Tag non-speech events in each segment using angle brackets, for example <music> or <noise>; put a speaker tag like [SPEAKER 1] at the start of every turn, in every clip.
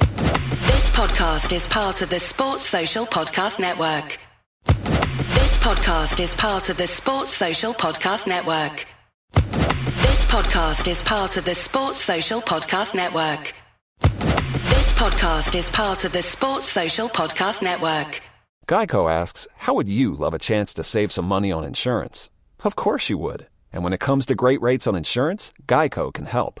[SPEAKER 1] This podcast is part of the Sports Social Podcast Network. This podcast is part of the Sports Social Podcast Network. This podcast is part of the Sports Social Podcast Network. This podcast is part of the Sports Social Podcast Network.
[SPEAKER 2] Geico asks, How would you love a chance to save some money on insurance? Of course you would. And when it comes to great rates on insurance, Geico can help.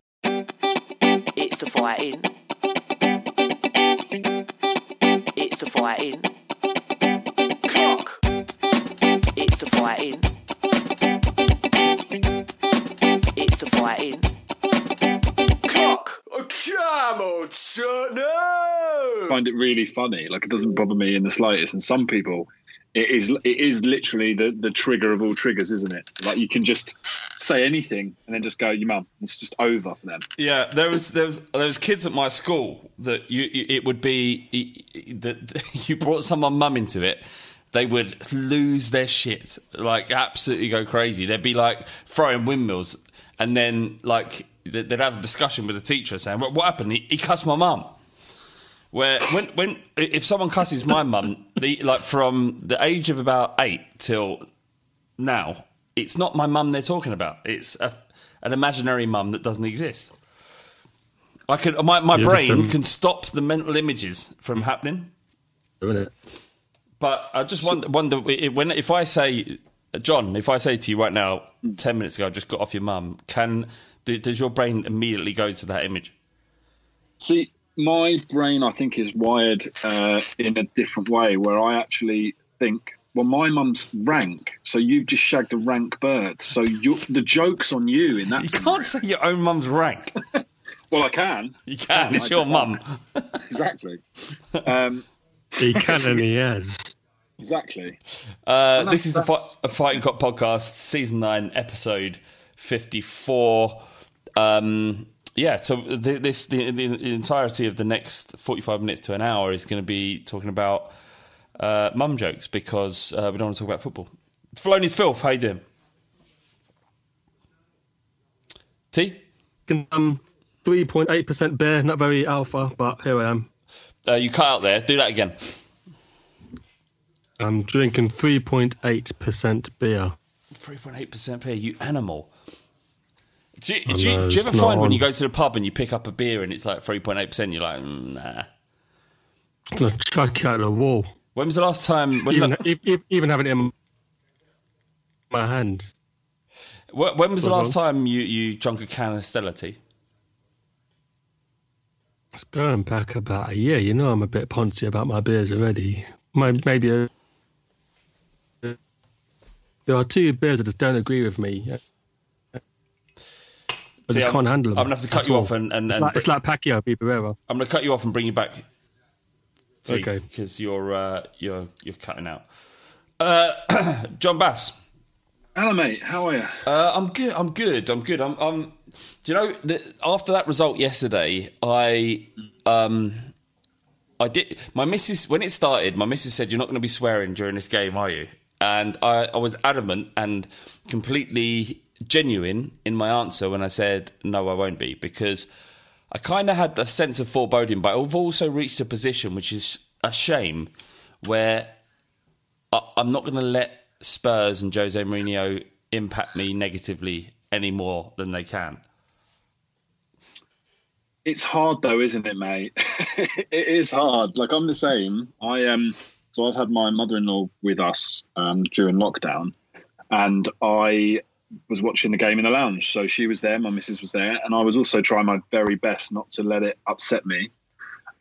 [SPEAKER 3] Fighting. Clock. It's the fighting. It's the fighting. Clock.
[SPEAKER 4] Come on, son, no! find it really funny. Like it doesn't bother me in the slightest. And some people, it is it is literally the the trigger of all triggers, isn't it? Like you can just say anything and then just go, "Your mum." It's just over for them.
[SPEAKER 5] Yeah, there was there was there was kids at my school that you, it would be that <laughs> you brought someone mum into it. They would lose their shit, like absolutely go crazy. They'd be like throwing windmills, and then like they'd they'd have a discussion with the teacher saying, "What, what happened? He, he cussed my mum." Where when when if someone cusses my mum, the like from the age of about eight till now, it's not my mum they're talking about. It's a, an imaginary mum that doesn't exist. I could my my
[SPEAKER 6] You're just,
[SPEAKER 5] brain
[SPEAKER 6] um,
[SPEAKER 5] can stop the mental images from happening.
[SPEAKER 6] Doing it.
[SPEAKER 5] But I just wonder, wonder i- when if I say, John, if I say to you right now, ten minutes ago, I just got off your mum. Can d- does your brain immediately go to that image?
[SPEAKER 4] See, my brain, I think, is wired uh, in a different way, where I actually think, well, my mum's rank, so you've just shagged a rank bird, so you the joke's on you in that.
[SPEAKER 5] You can't say your own mum's rank. <laughs>
[SPEAKER 4] Well, I can.
[SPEAKER 5] You can.
[SPEAKER 4] I
[SPEAKER 5] It's your mum. <laughs>
[SPEAKER 4] exactly. Um,
[SPEAKER 6] He can and he has.
[SPEAKER 4] Exactly.
[SPEAKER 5] Uh, this is the
[SPEAKER 4] that's-
[SPEAKER 5] Fi- Fighting Cock podcast, season nine, episode fifty-four. Um, yeah, so the, this the, the entirety of the next forty-five minutes to an hour is going to be talking about uh, mum jokes because uh, we don't want to talk about football. It's Filoni's filth. How you doing? T.
[SPEAKER 6] Um, 3.8% beer, not very alpha, but here I am.
[SPEAKER 5] Uh, you cut out there. Do that again.
[SPEAKER 6] I'm drinking 3.8% beer.
[SPEAKER 5] Three point eight percent beer. You animal. Do you, do you, do you ever
[SPEAKER 6] it's
[SPEAKER 5] find when you go to the pub and you pick up a beer and it's like three point eight percent? You're like, mm, nah.
[SPEAKER 6] Going to chuck it out the wall.
[SPEAKER 5] When was the last time? When,
[SPEAKER 6] Even, even having it in my hand.
[SPEAKER 5] when when was the last time you, you drunk a can of Stella tea?
[SPEAKER 6] It's going back about a year. You know, I'm a bit poncy about my beers already. My, maybe a, there are two beers that just don't agree with me. I
[SPEAKER 5] See,
[SPEAKER 6] just
[SPEAKER 5] I'm-
[SPEAKER 6] can't handle them.
[SPEAKER 5] I'm gonna have to cut you
[SPEAKER 6] all.
[SPEAKER 5] off and- and-
[SPEAKER 6] it's,
[SPEAKER 5] and
[SPEAKER 6] like, it's like Pacquiao v Pereira.
[SPEAKER 5] I'm going to cut you off and bring you back.
[SPEAKER 6] Okay.
[SPEAKER 5] Because you're uh, you're you're cutting out. Uh, <clears throat> John Bass.
[SPEAKER 4] Hello, mate. How are you?
[SPEAKER 5] Uh, I'm good. I'm good. I'm good. I'm. I'm do you know that after that result yesterday, I um, I did. My missus when it started, my missus said, "You're not going to be swearing during this game, are you?" And I, I was adamant and completely genuine in my answer when I said, "No, I won't be," because I kind of had the sense of foreboding, but I've also reached a position which is a shame, where I, I'm not going to let Spurs and Jose Mourinho impact me negatively any more than they can.
[SPEAKER 4] It's hard though, isn't it, mate? <laughs> it is hard. Like I'm the same. I um so I've had my mother-in-law with us um during lockdown and I was watching the game in the lounge. So she was there, my missus was there, and I was also trying my very best not to let it upset me.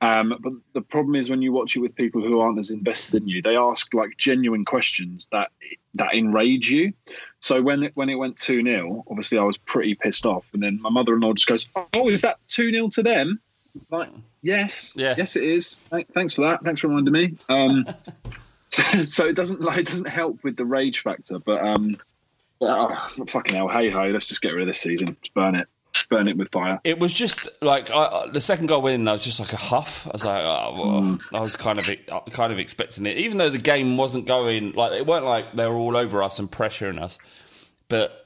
[SPEAKER 4] Um, but the problem is when you watch it with people who aren't as invested in you, they ask like genuine questions that that enrage you. So when it when it went two 0 obviously I was pretty pissed off, and then my mother-in-law just goes, "Oh, is that two 0 to them?" Like, yes,
[SPEAKER 5] Yeah.
[SPEAKER 4] yes, it is. Thanks for that. Thanks for reminding me. Um, so, <laughs> so it doesn't like it doesn't help with the rage factor, but um, oh, fucking hell, hey ho, let's just get rid of this season. Just burn it, burn it with fire.
[SPEAKER 5] It was just like I, the second goal went in. I was just like a huff. I was like, oh, well, hmm. I was kind of kind of expecting it, even though the game wasn't going like it weren't like they were all over us and pressuring us, but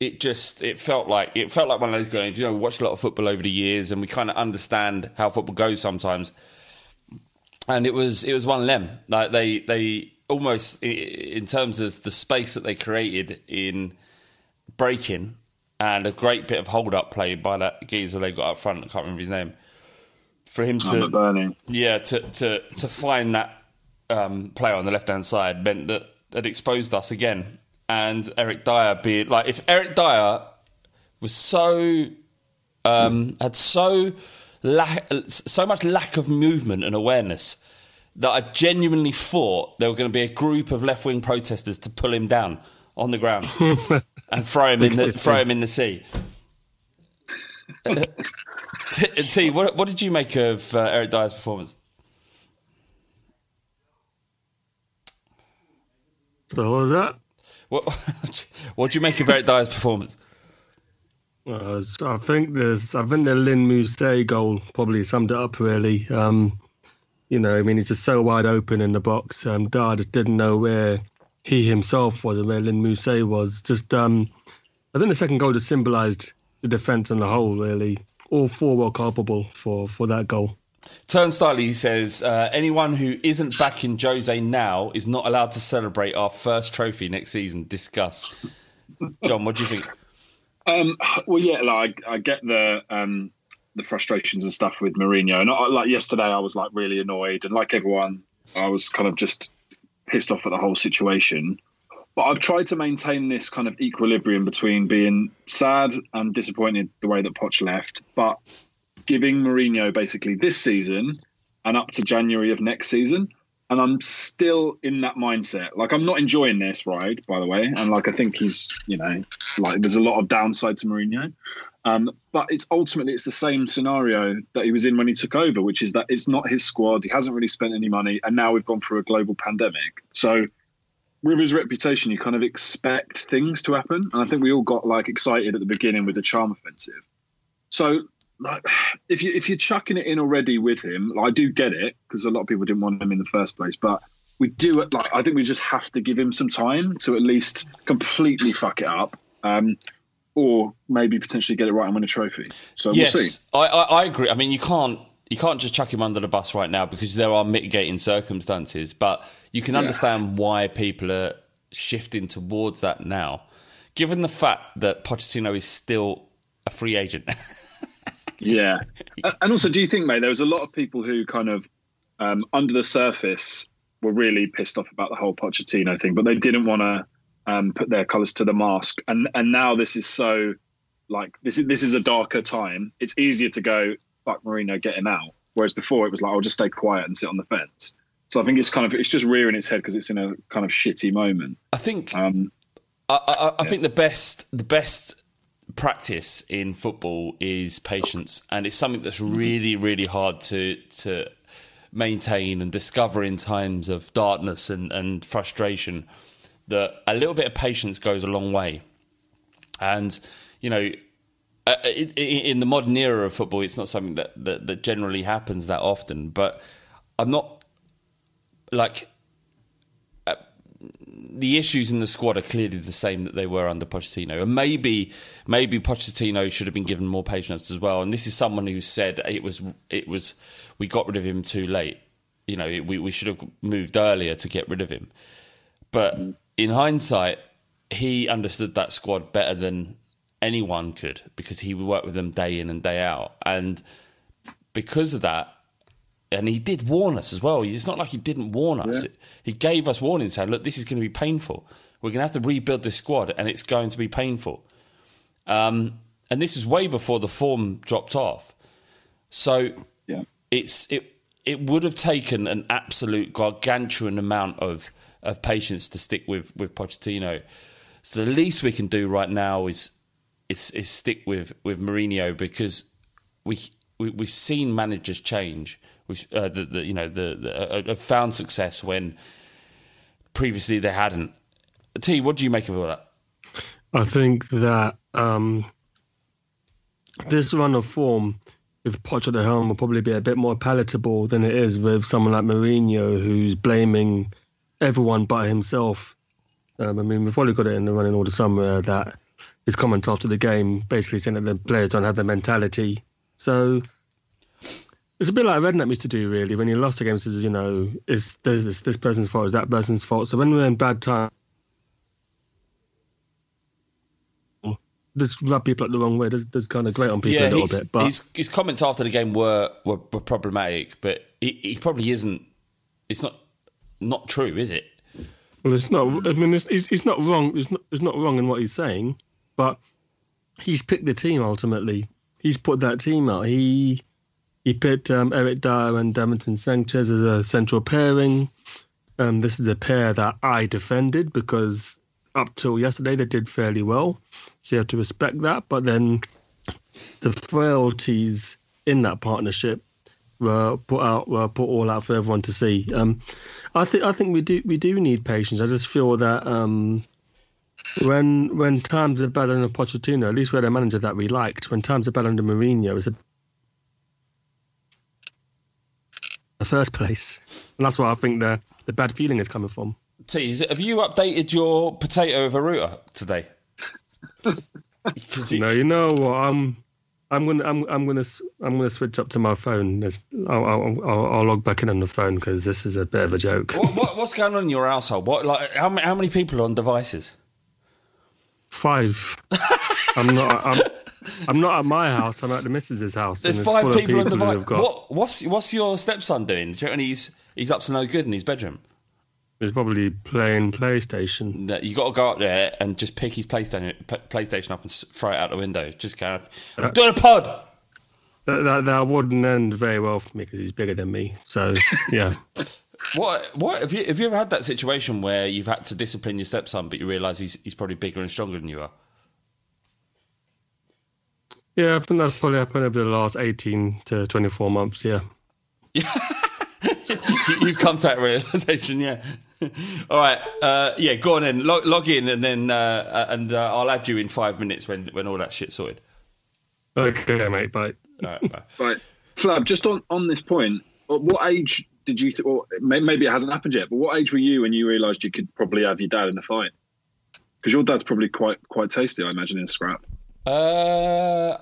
[SPEAKER 5] it just it felt like it felt like one of those games. You know, we watched a lot of football over the years, and we kind of understand how football goes sometimes. And it was it was one of them. Like they they almost in terms of the space that they created in breaking and a great bit of hold up play by that geezer they got up front. I can't remember his name. For him to
[SPEAKER 4] burning.
[SPEAKER 5] yeah, to to to find that um, player on the left hand side meant that it exposed us again. And Eric Dier be like if Eric Dier was so um, had so lack so much lack of movement and awareness that I genuinely thought there were going to be a group of left wing protesters to pull him down on the ground <laughs> and throw him in the throw him in the sea. T, T what, what did you make of uh, Eric Dier's performance?
[SPEAKER 6] So what was that?
[SPEAKER 5] What <laughs> what do you make of Eric Dier's performance?
[SPEAKER 6] Uh, I think there's, I think the Lys Mousset goal probably summed it up really. Um, you know, I mean, he's just so wide open in the box. Um, Dar just didn't know where he himself was and where Lys Mousset was. Just, um, I think the second goal just symbolised the defence on the whole. Really, all four were culpable for for that goal.
[SPEAKER 5] Turnstile he says uh, anyone who isn't backing Jose now is not allowed to celebrate our first trophy next season. Discuss. John, what do you think?
[SPEAKER 4] Um, well, yeah, like I get the um, the frustrations and stuff with Mourinho, and I, like yesterday, I was like really annoyed, and like everyone, I was kind of just pissed off at the whole situation. But I've tried to maintain this kind of equilibrium between being sad and disappointed the way that Poch left, but giving Mourinho basically this season and up to January of next season. And I'm still in that mindset. Like I'm not enjoying this ride, by the way. And like I think he's, you know, like there's a lot of downside to Mourinho. Um, but it's ultimately it's the same scenario that he was in when he took over, which is that it's not his squad. He hasn't really spent any money, and now we've gone through a global pandemic. So with his reputation, you kind of expect things to happen, and I think we all got like excited at the beginning with the charm offensive. So like, if you if you're chucking it in already with him, like, I do get it because a lot of people didn't want him in the first place, but we do like I think we just have to give him some time to at least completely fuck it up. Um, or maybe potentially get it right and win a trophy. So
[SPEAKER 5] yes,
[SPEAKER 4] we'll see.
[SPEAKER 5] I, I, I agree. I mean, you can't you can't just chuck him under the bus right now because there are mitigating circumstances. But you can understand why people are shifting towards that now, given the fact that Pochettino is still a free agent. <laughs>
[SPEAKER 4] yeah, and also, do you think, mate, there was a lot of people who kind of um, under the surface were really pissed off about the whole Pochettino thing, but they didn't want to um, put their colours to the mask. And and now this is so like this is this is a darker time. It's easier to go fuck Mourinho, get him out. Whereas before it was like I'll just stay quiet and sit on the fence. So I think it's kind of it's just rearing its head because it's in a kind of shitty moment.
[SPEAKER 5] I think
[SPEAKER 4] Um,
[SPEAKER 5] I, I, I think the best the best practice in football is patience, and it's something that's really really hard to to maintain and discover in times of darkness and, and frustration. That a little bit of patience goes a long way, and you know. uh, i- In the modern era of football, it's not something that, that, that generally happens that often. But I'm not like the issues in the squad are clearly the same that they were under Pochettino, and maybe maybe Pochettino should have been given more patience as well. And this is someone who said it was it was we got rid of him too late. You know, we we should have moved earlier to get rid of him. But in hindsight, he understood that squad better than anyone could because he worked with them day in and day out, and because of that, and he did warn us as well. It's not like he didn't warn us. He gave us warning saying, look, this is going to be painful. We're going to have to rebuild this squad and it's going to be painful. Um, and this was way before the form dropped off. So
[SPEAKER 4] yeah.
[SPEAKER 5] it's it it would have taken an absolute gargantuan amount of of patience to stick with with Pochettino. So the least we can do right now is is, is stick with with Mourinho because we, we we've seen managers change. We've uh, the, the you know the, the uh, have found success when previously they hadn't. T, what do you make of all that?
[SPEAKER 6] I think that um, this run of form with Poch at the helm will probably be a bit more palatable than it is with someone like Mourinho, who's blaming everyone but himself. Um, I mean, we've probably got it in the running order somewhere that his comment after the game basically saying that the players don't have the mentality. So it's a bit like Redknapp used to do, really, when he lost a game. Says, you know, is this, this this person's fault? Is that person's fault? So when we're in bad time. just rub people up the wrong way. Does, does kind of grate on people a little bit. But
[SPEAKER 5] his, his comments after the game were, were, were problematic, but he, he probably isn't. It's not not true, is it?
[SPEAKER 6] well, it's not. I mean, it's, it's, it's not wrong. It's not. It's not wrong in what he's saying, but he's picked the team ultimately. He's put that team out. He he picked um, Eric Dier and Davinson Sanchez as a central pairing. Um, this is a pair that I defended because up till yesterday they did fairly well. So you have to respect that. But then the frailties in that partnership were put out were put all out for everyone to see. Um, I think I think we do we do need patience. I just feel that um, when when times are bad under Pochettino, at least we had a manager that we liked. When times are bad under Mourinho, it's a the first place, and that's where I think the the bad feeling is coming from.
[SPEAKER 5] T, is it, have you updated your potato of a router today? <laughs> you-
[SPEAKER 6] No, you know what? I'm I'm gonna I'm I'm gonna I'm gonna switch up to my phone. I'll, I'll I'll I'll log back in on the phone because this is a bit of a joke.
[SPEAKER 5] what, what, what's going on in your household? What like how, how many people are on devices?
[SPEAKER 6] Five. <laughs> I'm not. I'm, I'm not at my house. I'm at the missus's house.
[SPEAKER 5] There's five
[SPEAKER 6] of
[SPEAKER 5] people on
[SPEAKER 6] who've
[SPEAKER 5] device. What, what's what's your stepson doing? Do you he's he's up to no good in his bedroom?
[SPEAKER 6] He's probably playing PlayStation.
[SPEAKER 5] That you got to go up there and just pick his PlayStation PlayStation up and throw it out the window. Just kind of I'm doing a pod.
[SPEAKER 6] That, that, that wouldn't end very well for me because he's bigger than me. So <laughs> yeah,
[SPEAKER 5] What what have you have you ever had that situation where you've had to discipline your stepson, but you realise he's he's probably bigger and stronger than you are?
[SPEAKER 6] Yeah, I think that's probably happened over the last 18 to 24 months. Yeah. <laughs>
[SPEAKER 5] you, you come to that realization, yeah. <laughs> All right, uh, yeah. Go on then, log, log in, and then uh, and uh, I'll add you in five minutes when when all that shit's sorted.
[SPEAKER 6] Okay, mate. Bye.
[SPEAKER 5] All right, bye. <laughs>
[SPEAKER 4] Right, Flab. Just on on this point, uh, what age did you? Th- or maybe it hasn't happened yet, but what age were you when you realised you could probably have your dad in a fight? Because your dad's probably quite quite tasty, I imagine, in a scrap.
[SPEAKER 5] Uh,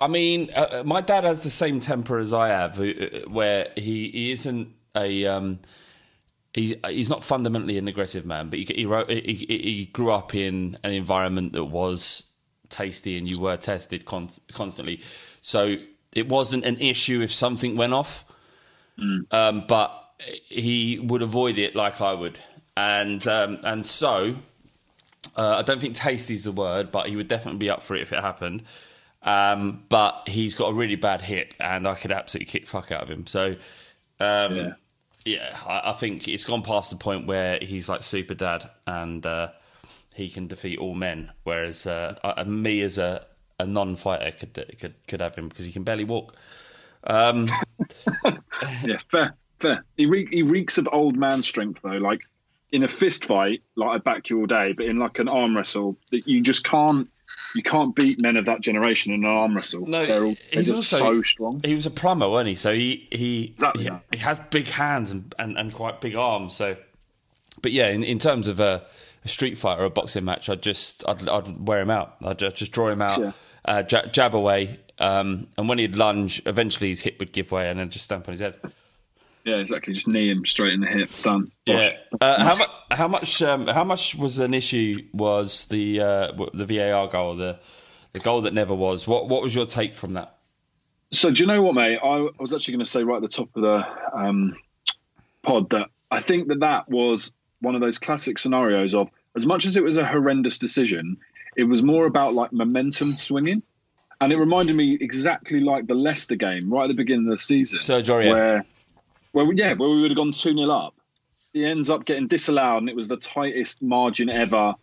[SPEAKER 5] I mean, uh, my dad has the same temper as I have, uh, where he, he isn't a um, he, he's not fundamentally an aggressive man, but he, he wrote- he he grew up in an environment that was tasty, and you were tested con- constantly, so it wasn't an issue if something went off. Um, but he would avoid it like I would, and um, and so uh, I don't think tasty is the word, but he would definitely be up for it if it happened. Um, but he's got a really bad hip, and I could absolutely kick fuck out of him. So, um,
[SPEAKER 4] Yeah.
[SPEAKER 5] Yeah, I, I think it's gone past the point where he's like super dad, and uh, he can defeat all men. Whereas uh, uh, me as a, a non-fighter could could could have him because he can barely walk. Um, <laughs>
[SPEAKER 4] Yeah, fair, fair. He re- he reeks of old man strength though. Like in a fist fight, like I back you all day, but in like an arm wrestle, that you just can't you can't beat men of that generation in an arm wrestle.
[SPEAKER 5] No,
[SPEAKER 4] they're, all, they're
[SPEAKER 5] he's also
[SPEAKER 4] so strong.
[SPEAKER 5] He was a plumber, wasn't he? So he he
[SPEAKER 4] Exactly,
[SPEAKER 5] he, he has big hands and, and, and quite big arms. So, but yeah, in, in terms of a, a street fight or a boxing match, I'd just I'd, I'd wear him out. I'd ju- just draw him out,
[SPEAKER 4] Yeah.
[SPEAKER 5] uh, jab, jab away, um, and when he'd lunge, eventually his hip would give way, and then just stamp on his head.
[SPEAKER 4] Yeah, exactly. Just knee him straight in the hip. Done.
[SPEAKER 5] Yeah. Uh, how, mu- how much? Um, how much was an issue? Was the uh, the VAR goal the the goal that never was? What what was your take from that?
[SPEAKER 4] So do you know what, mate? I, was actually going to say right at the top of the um, pod that I think that that was one of those classic scenarios of as much as it was a horrendous decision, it was more about like momentum swinging, and it reminded me exactly like the Leicester game right at the beginning of the season,
[SPEAKER 5] Sergio Aurier.
[SPEAKER 4] where, where we- yeah, where we would have gone two 0 up. He ends up getting disallowed, and it was the tightest margin ever.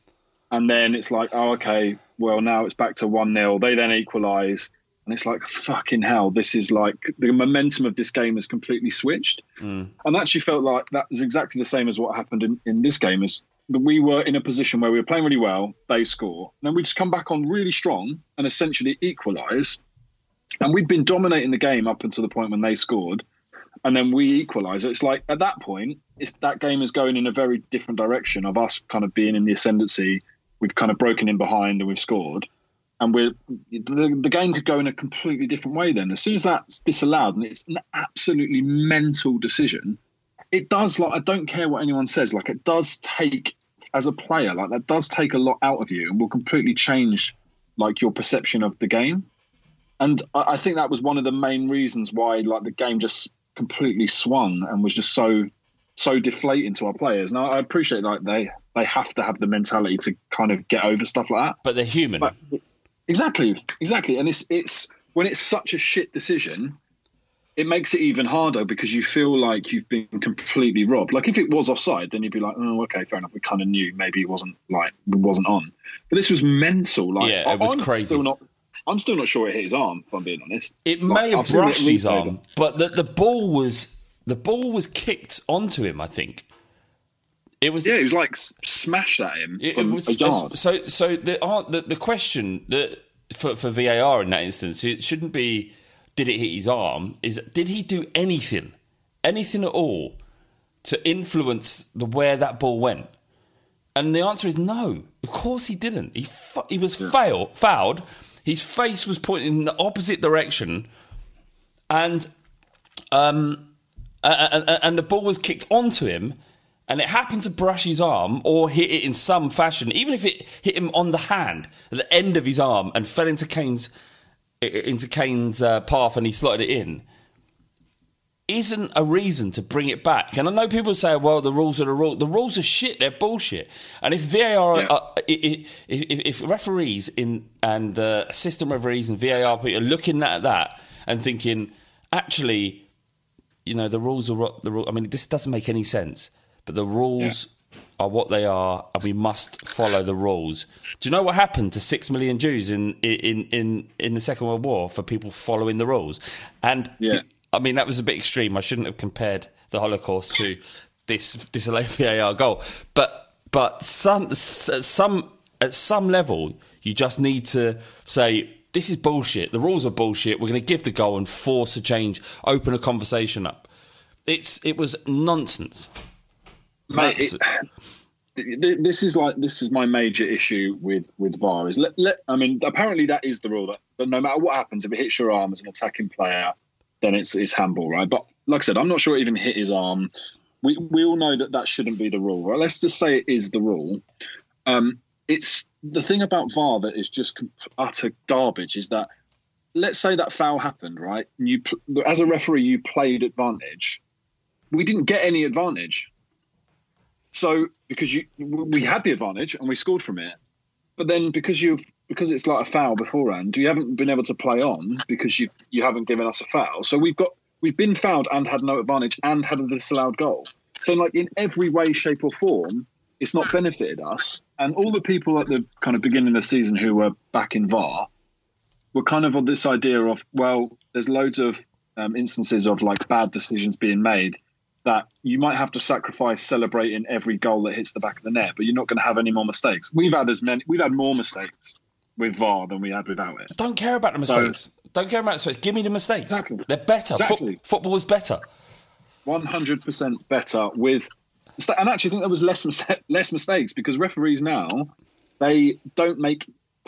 [SPEAKER 4] And then it's like, oh, okay, well now it's back to one 0 They then equalise, and it's like, fucking hell, this is like the momentum of this game has completely switched. Hmm. And I actually felt like that was exactly the same as what happened in, in this game. Is that we were in a position where we were playing really well, they score, and then we just come back on really strong and essentially equalise. And we'd been dominating the game up until the point when they scored, and then we equalise. It's like at that point, it's that game is going in a very different direction of us kind of being in the ascendancy. We've kind of broken in behind and we've scored, and we're the, the game could go in a completely different way. Then, as soon as that's disallowed, and it's an absolutely mental decision, it does like I don't care what anyone says. Like it does take as a player, like that does take a lot out of you, and will completely change like your perception of the game. And I, I think that was one of the main reasons why like the game just completely swung and was just so so deflating to our players. Now I appreciate like they they have to have the mentality to kind of get over stuff like that.
[SPEAKER 5] But they're human.
[SPEAKER 4] But exactly, exactly, and it's it's when it's such a shit decision, it makes it even harder because you feel like you've been completely robbed. Like if it was offside, then you'd be like, oh, okay, fair enough. We kind of knew maybe it wasn't like it wasn't on, but this was mental. Like
[SPEAKER 5] Yeah, it was
[SPEAKER 4] I'm
[SPEAKER 5] crazy.
[SPEAKER 4] Still not, I'm still not sure it hit his arm. If I'm being honest,
[SPEAKER 5] It
[SPEAKER 4] Like,
[SPEAKER 5] may have
[SPEAKER 4] it
[SPEAKER 5] brushed his arm, but the, the ball was the ball was kicked onto him. I think it was.
[SPEAKER 4] Yeah, he was like smashed at him
[SPEAKER 5] it, it was
[SPEAKER 4] a yard.
[SPEAKER 5] so. So the uh, the, the question that for for VAR in that instance, it shouldn't be did it hit his arm? Is did he do anything, anything at all, to influence the where that ball went? And the answer is no. Of course he didn't. He he was fail, fouled. His face was pointing in the opposite direction, and um, and, and the ball was kicked onto him, and it happened to brush his arm or hit it in some fashion. Even if it hit him on the hand, at the end of his arm, and fell into Kane's into Kane's uh, path, and he slotted it in isn't a reason to bring it back. And I know people say, well, the rules are the rule. The rules are shit. They're bullshit. And if VAR,
[SPEAKER 4] Yeah.
[SPEAKER 5] uh, if, if, if referees in and uh, assistant referees and VAR people are looking at that and thinking, actually, you know, the rules are the rule. I mean, this doesn't make any sense. But the rules are what they are, and we must follow the rules. Do you know what happened to six million Jews in in in in the Second World War for people following the rules? And
[SPEAKER 4] Yeah.
[SPEAKER 5] I mean that was a bit extreme. I shouldn't have compared the Holocaust to this disallowed VAR goal, but but some some at some level you just need to say this is bullshit. The rules are bullshit. We're going to give the goal and force a change, open a conversation up. It's it was nonsense.
[SPEAKER 4] Mate, it- this is like this is my major issue with with VAR is let, let I mean apparently that is the rule that but no matter what happens if it hits your arm as an attacking player then it's it's handball right? But like I said I'm not sure it even hit his arm. We we all know that that shouldn't be the rule. Right let's just say it is the rule. Um it's the thing about VAR that is just utter garbage is that let's say that foul happened right? You as a referee you played advantage. We didn't get any advantage. So because you we had the advantage and we scored from it, but then because you because it's like a foul beforehand, you haven't been able to play on because you you haven't given us a foul. So we've got we've been fouled and had no advantage and had a disallowed goal. So like in every way, shape or form, it's not benefited us. And all the people at the kind of beginning of the season who were back in VAR were kind of on this idea of well, there's loads of um, instances of like bad decisions being made that you might have to sacrifice celebrating every goal that hits the back of the net, but you're not going to have any more mistakes. We've had as many, we've had more mistakes with VAR than we had without it.
[SPEAKER 5] Don't care about the
[SPEAKER 4] So-
[SPEAKER 5] mistakes. Don't care about the mistakes. Give me the mistakes.
[SPEAKER 4] Exactly.
[SPEAKER 5] They're better. Fo-
[SPEAKER 4] Exactly.
[SPEAKER 5] football is better.
[SPEAKER 4] One hundred percent better with, and actually I think there was less mista- <laughs> less mistakes because referees now they don't make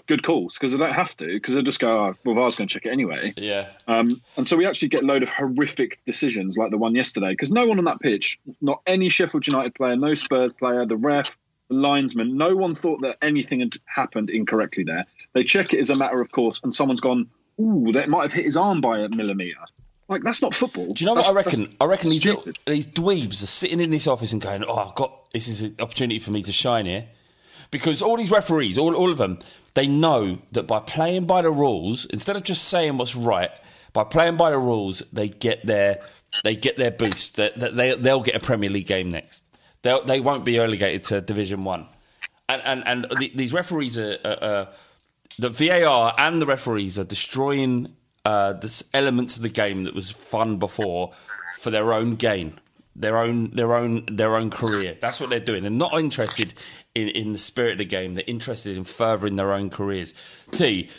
[SPEAKER 4] good calls because they don't have to because they just go, oh, well, VAR's going to check it anyway.
[SPEAKER 5] Yeah.
[SPEAKER 4] Um, and so we actually get a load of horrific decisions like the one yesterday because no one on that pitch, not any Sheffield United player, no Spurs player, the ref, the linesman, no one thought that anything had happened incorrectly there. They check it as a matter of course, and someone's gone, ooh, that might have hit his arm by a millimetre. Like, that's not football.
[SPEAKER 5] Do you know what I reckon? I reckon these little, these dweebs are sitting in this office and going, "Oh, I've got this is an opportunity for me to shine here," because all these referees, all all of them, they know that by playing by the rules, instead of just saying what's right, by playing by the rules, they get their they get their boost. That they, they they'll get a Premier League game next. They they won't be relegated to Division One, and and and the, these referees are. are, are the VAR and the referees are destroying uh, the s- elements of the game that was fun before for their own gain, their own their own their own career. That's what they're doing. They're not interested in, in the spirit of the game. They're interested in furthering their own careers. T.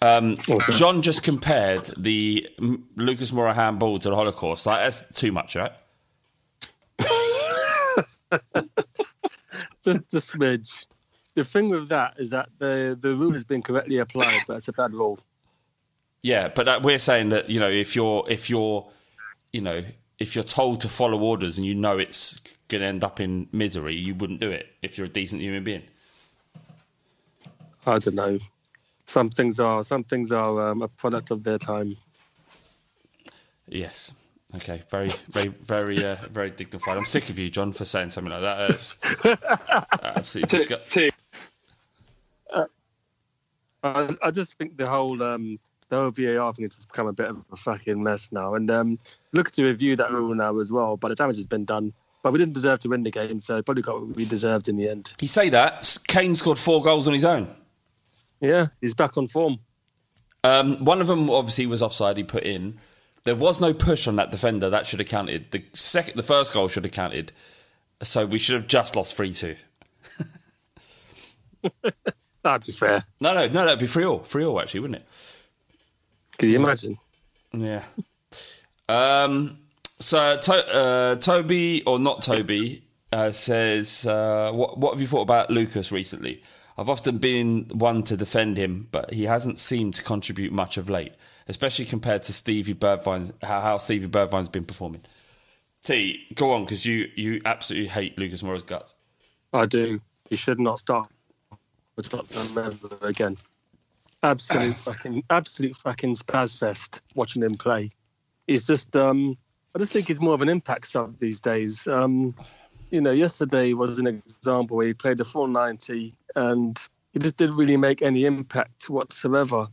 [SPEAKER 5] Um, John just compared the mm, Lucas Moura handball to the Holocaust. Like that's too much, right? <laughs>
[SPEAKER 6] Just a smidge. The thing with that is that the the rule has been correctly applied, but it's a bad rule.
[SPEAKER 5] Yeah, but that, we're saying that you know if you're if you're you know if you're told to follow orders and you know it's going to end up in misery, you wouldn't do it if you're a decent human being.
[SPEAKER 6] I don't know. Some things are some things are um, a product of their time.
[SPEAKER 5] Yes. Okay. Very, very, very, uh, very dignified. I'm sick of you, John, for saying something like that. Absolutely disgusting.
[SPEAKER 4] T-
[SPEAKER 6] I, I just think the whole um, the whole VAR thing has just become a bit of a fucking mess now. And um, look to review that rule now as well. But the damage has been done. But we didn't deserve to win the game, so probably got what we deserved in the end.
[SPEAKER 5] You say that Kane scored four goals on his own.
[SPEAKER 6] Yeah, he's back on form.
[SPEAKER 5] Um, one of them obviously was offside. He put in. There was no push on that defender. That should have counted. The second, the first goal should have counted. So we should have just lost three two. <laughs>
[SPEAKER 6] That'd be fair.
[SPEAKER 5] No, no, no. That'd be three all. Three all actually, wouldn't it?
[SPEAKER 6] Can you imagine?
[SPEAKER 5] Yeah. Um, so to, uh, Toby or not Toby uh, says, uh, what, "What have you thought about Lucas recently? I've often been one to defend him, but he hasn't seemed to contribute much of late, especially compared to Stevie Bergwijn. How, how Stevie Bergwijn's been performing." T, go on because you you absolutely hate Lucas Moura's guts.
[SPEAKER 6] I do. He should not start with Tottenham ever again. Absolute <coughs> fucking, absolute fucking spaz fest watching him play. He's just, um, I just think he's more of an impact sub these days. Um, you know, yesterday was an example where he played the full 90 and he just didn't really make any impact whatsoever.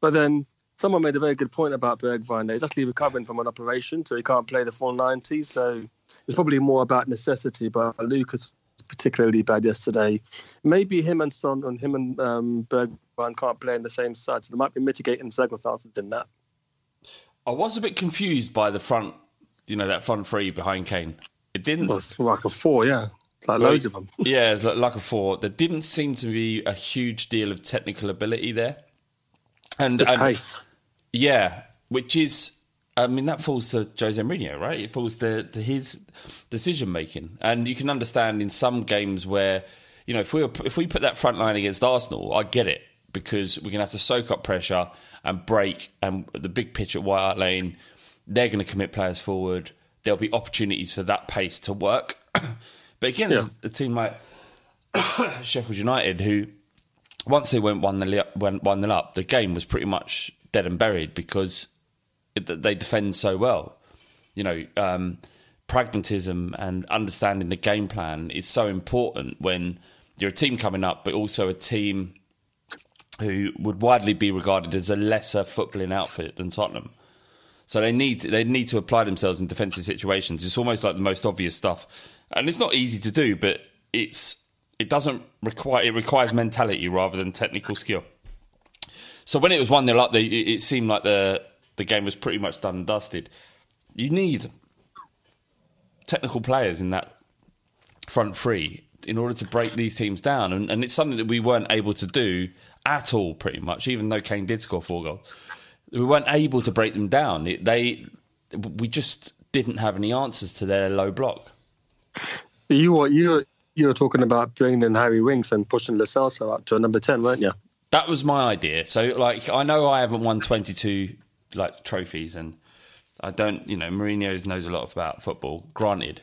[SPEAKER 6] But then someone made a very good point about Bergwijn. He's actually recovering from an operation, so he can't play the full 90. So it's probably more about necessity. But Lucas particularly bad yesterday. Maybe him and Son and him and um, Bergwijn can't play in the same side, so there might be mitigating circumstances in that.
[SPEAKER 5] I was a bit confused by the front, you know, that front three behind Kane. It didn't.
[SPEAKER 6] Well, like a four, yeah. Like loads of them.
[SPEAKER 5] yeah, like a four. There didn't seem to be a huge deal of technical ability there, and, and um,
[SPEAKER 6] pace.
[SPEAKER 5] yeah, which is, I mean, that falls to Jose Mourinho, right? It falls to, to his decision making, and you can understand in some games where, you know, if we were, if we put that front line against Arsenal, I get it because we're gonna have to soak up pressure and break, and the big pitch at White Hart Lane, they're going to commit players forward. There'll be opportunities for that pace to work, <clears throat> but against a team like <coughs> Sheffield United, who once they went one nil up, went one nil up, the game was pretty much dead and buried because it, they defend so well. You know, um, pragmatism and understanding the game plan is so important when you're a team coming up, but also a team who would widely be regarded as a lesser footballing outfit than Tottenham. So they need they need to apply themselves in defensive situations. It's almost like the most obvious stuff, and it's not easy to do, but it's it doesn't require it requires mentality rather than technical skill. So when it was one 0 up, they, it, seemed like the the game was pretty much done and dusted. You need technical players in that front three in order to break these teams down, and, and it's something that we weren't able to do at all, pretty much. Even though Kane did score four goals, we weren't able to break them down. It, they we just didn't have any answers to their low block.
[SPEAKER 6] You were you you were talking about bringing in Harry Winks and pushing Celso up to a number ten, weren't you?
[SPEAKER 5] That was my idea. So, like, I know I haven't won 22 like trophies, and I don't, you know, Mourinho knows a lot about football. Granted,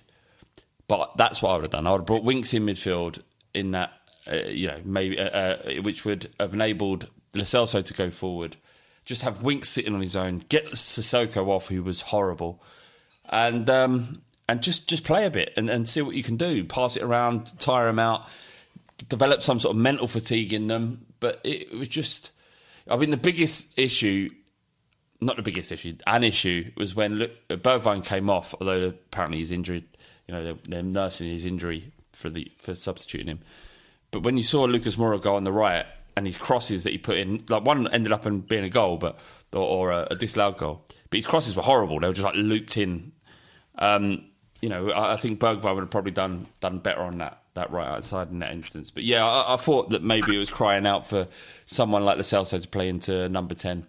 [SPEAKER 5] but that's what I would have done. I would have brought Winks in midfield in that, uh, you know, maybe uh, uh, which would have enabled Celso to go forward. Just have Winks sitting on his own, get Sissoko off, who was horrible, and um, and just just play a bit and, and see what you can do. Pass it around, tire them out, develop some sort of mental fatigue in them. But it was just, I mean, the biggest issue, not the biggest issue, an issue was when Lu- Bergwijn came off, although apparently he's injured. You know, they're, they're nursing his injury for the for substituting him. But when you saw Lucas Moura go on the right and his crosses that he put in, like one ended up in being a goal, but or, or a, a disallowed goal. But his crosses were horrible. They were just like looped in. Um, you know, I, I think Bergwijn would have probably done done better on that that right outside in that instance. But yeah, I, I thought that maybe it was crying out for someone like Celso to play into number ten.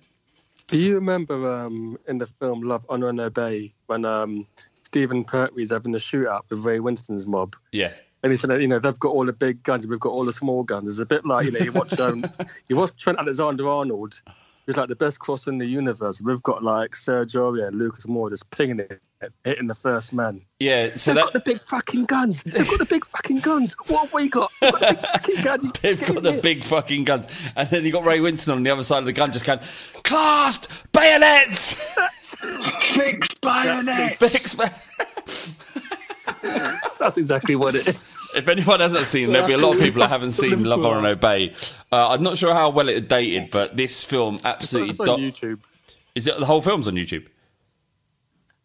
[SPEAKER 6] Do you remember um, in the film Love, Honor and Obey when um, Stephen Pertwee's having a shootout with Ray Winstone's mob?
[SPEAKER 5] Yeah,
[SPEAKER 6] And he said, that, you know, they've got all the big guns, we've got all the small guns. It's a bit like, you know, you watch, um, <laughs> you watch Trent Alexander-Arnold, who's like the best cross in the universe. We've got like Sergio and Lucas Moura just pinging it, hitting the first man.
[SPEAKER 5] yeah. So
[SPEAKER 6] They've
[SPEAKER 5] that
[SPEAKER 6] got the big fucking guns. They've got the big fucking guns. What have we got? We've <laughs> got the big guns.
[SPEAKER 5] They've got the big fucking guns. And then you got Ray Winstone on the other side of the gun just going, classed bayonets! <laughs>
[SPEAKER 4] Fix bayonets, <laughs>
[SPEAKER 5] Fix ba- <laughs>
[SPEAKER 6] That's exactly what it is.
[SPEAKER 5] if anyone hasn't seen, there'll be a lot of people that haven't seen Love, Honor and Obey. Uh, I'm not sure how well it dated, but this film absolutely...
[SPEAKER 6] It's on
[SPEAKER 5] do-
[SPEAKER 6] YouTube.
[SPEAKER 5] Is it the whole film's on YouTube?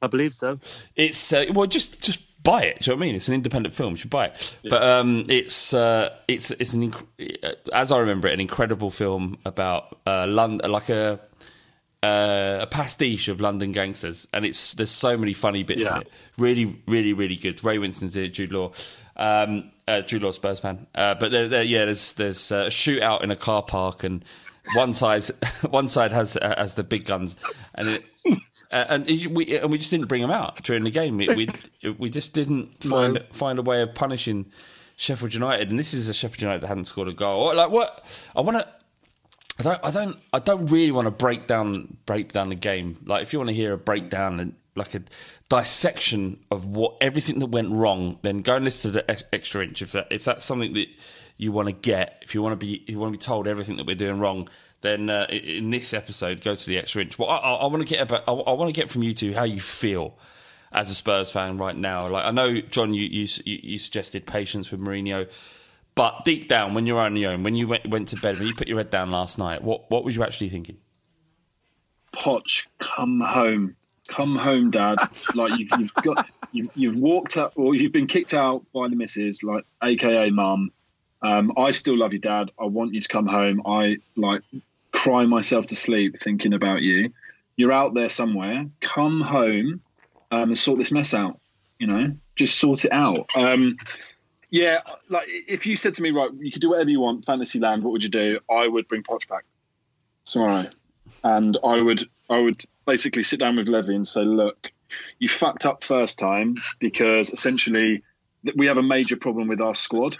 [SPEAKER 6] I believe so.
[SPEAKER 5] It's uh, well, just just buy it. Do you know what I mean? It's an independent film. You should buy it. But um, it's uh, it's it's an inc- uh, as I remember it, an incredible film about uh, London, like a uh, a pastiche of London gangsters, and it's there's so many funny bits
[SPEAKER 6] Yeah.
[SPEAKER 5] in it. Really, really, really good. Ray Winstone's in it, Jude Law. Um, uh, Jude Law, Spurs fan. Uh, but there, there, yeah, there's there's uh, a shootout in a car park, and one side <laughs> one side has uh, has the big guns, and it. Uh, and it- we and we just didn't bring them out during the game. We we, we just didn't find
[SPEAKER 6] No.
[SPEAKER 5] find a way of punishing Sheffield United. And this is a Sheffield United that hadn't scored a goal. Like what? I want to. I don't. I don't. I don't really want to break down break down the game. Like if you want to hear a breakdown and like a dissection of what everything that went wrong, then go and listen to the extra inch. If that if that's something that you want to get, if you want to be you want to be told everything that we're doing wrong, then uh, in this episode, go to the extra inch. Well, I, I, want to get about. I, I want to get from you two how you feel as a Spurs fan right now. Like I know, John, you, you you suggested patience with Mourinho. But deep down, when you're on your own, when you went, went to bed, when you put your head down last night, what what was you actually thinking?
[SPEAKER 4] Poch, come home. come home, Dad. like you've, you've got you've, you've walked out or you've been kicked out by the missus, like AKA mum. Um, I still love you, Dad. I want you to come home. I like cry myself to sleep thinking about you. You're out there somewhere. Come home um, and sort this mess out. You know, just sort it out. Um, yeah, like if you said to me, right, you could do whatever you want, Fantasyland. What would you do? I would bring Poch back tomorrow, and I would, I would basically sit down with Levy and say, look, you fucked up first time because essentially we have a major problem with our squad.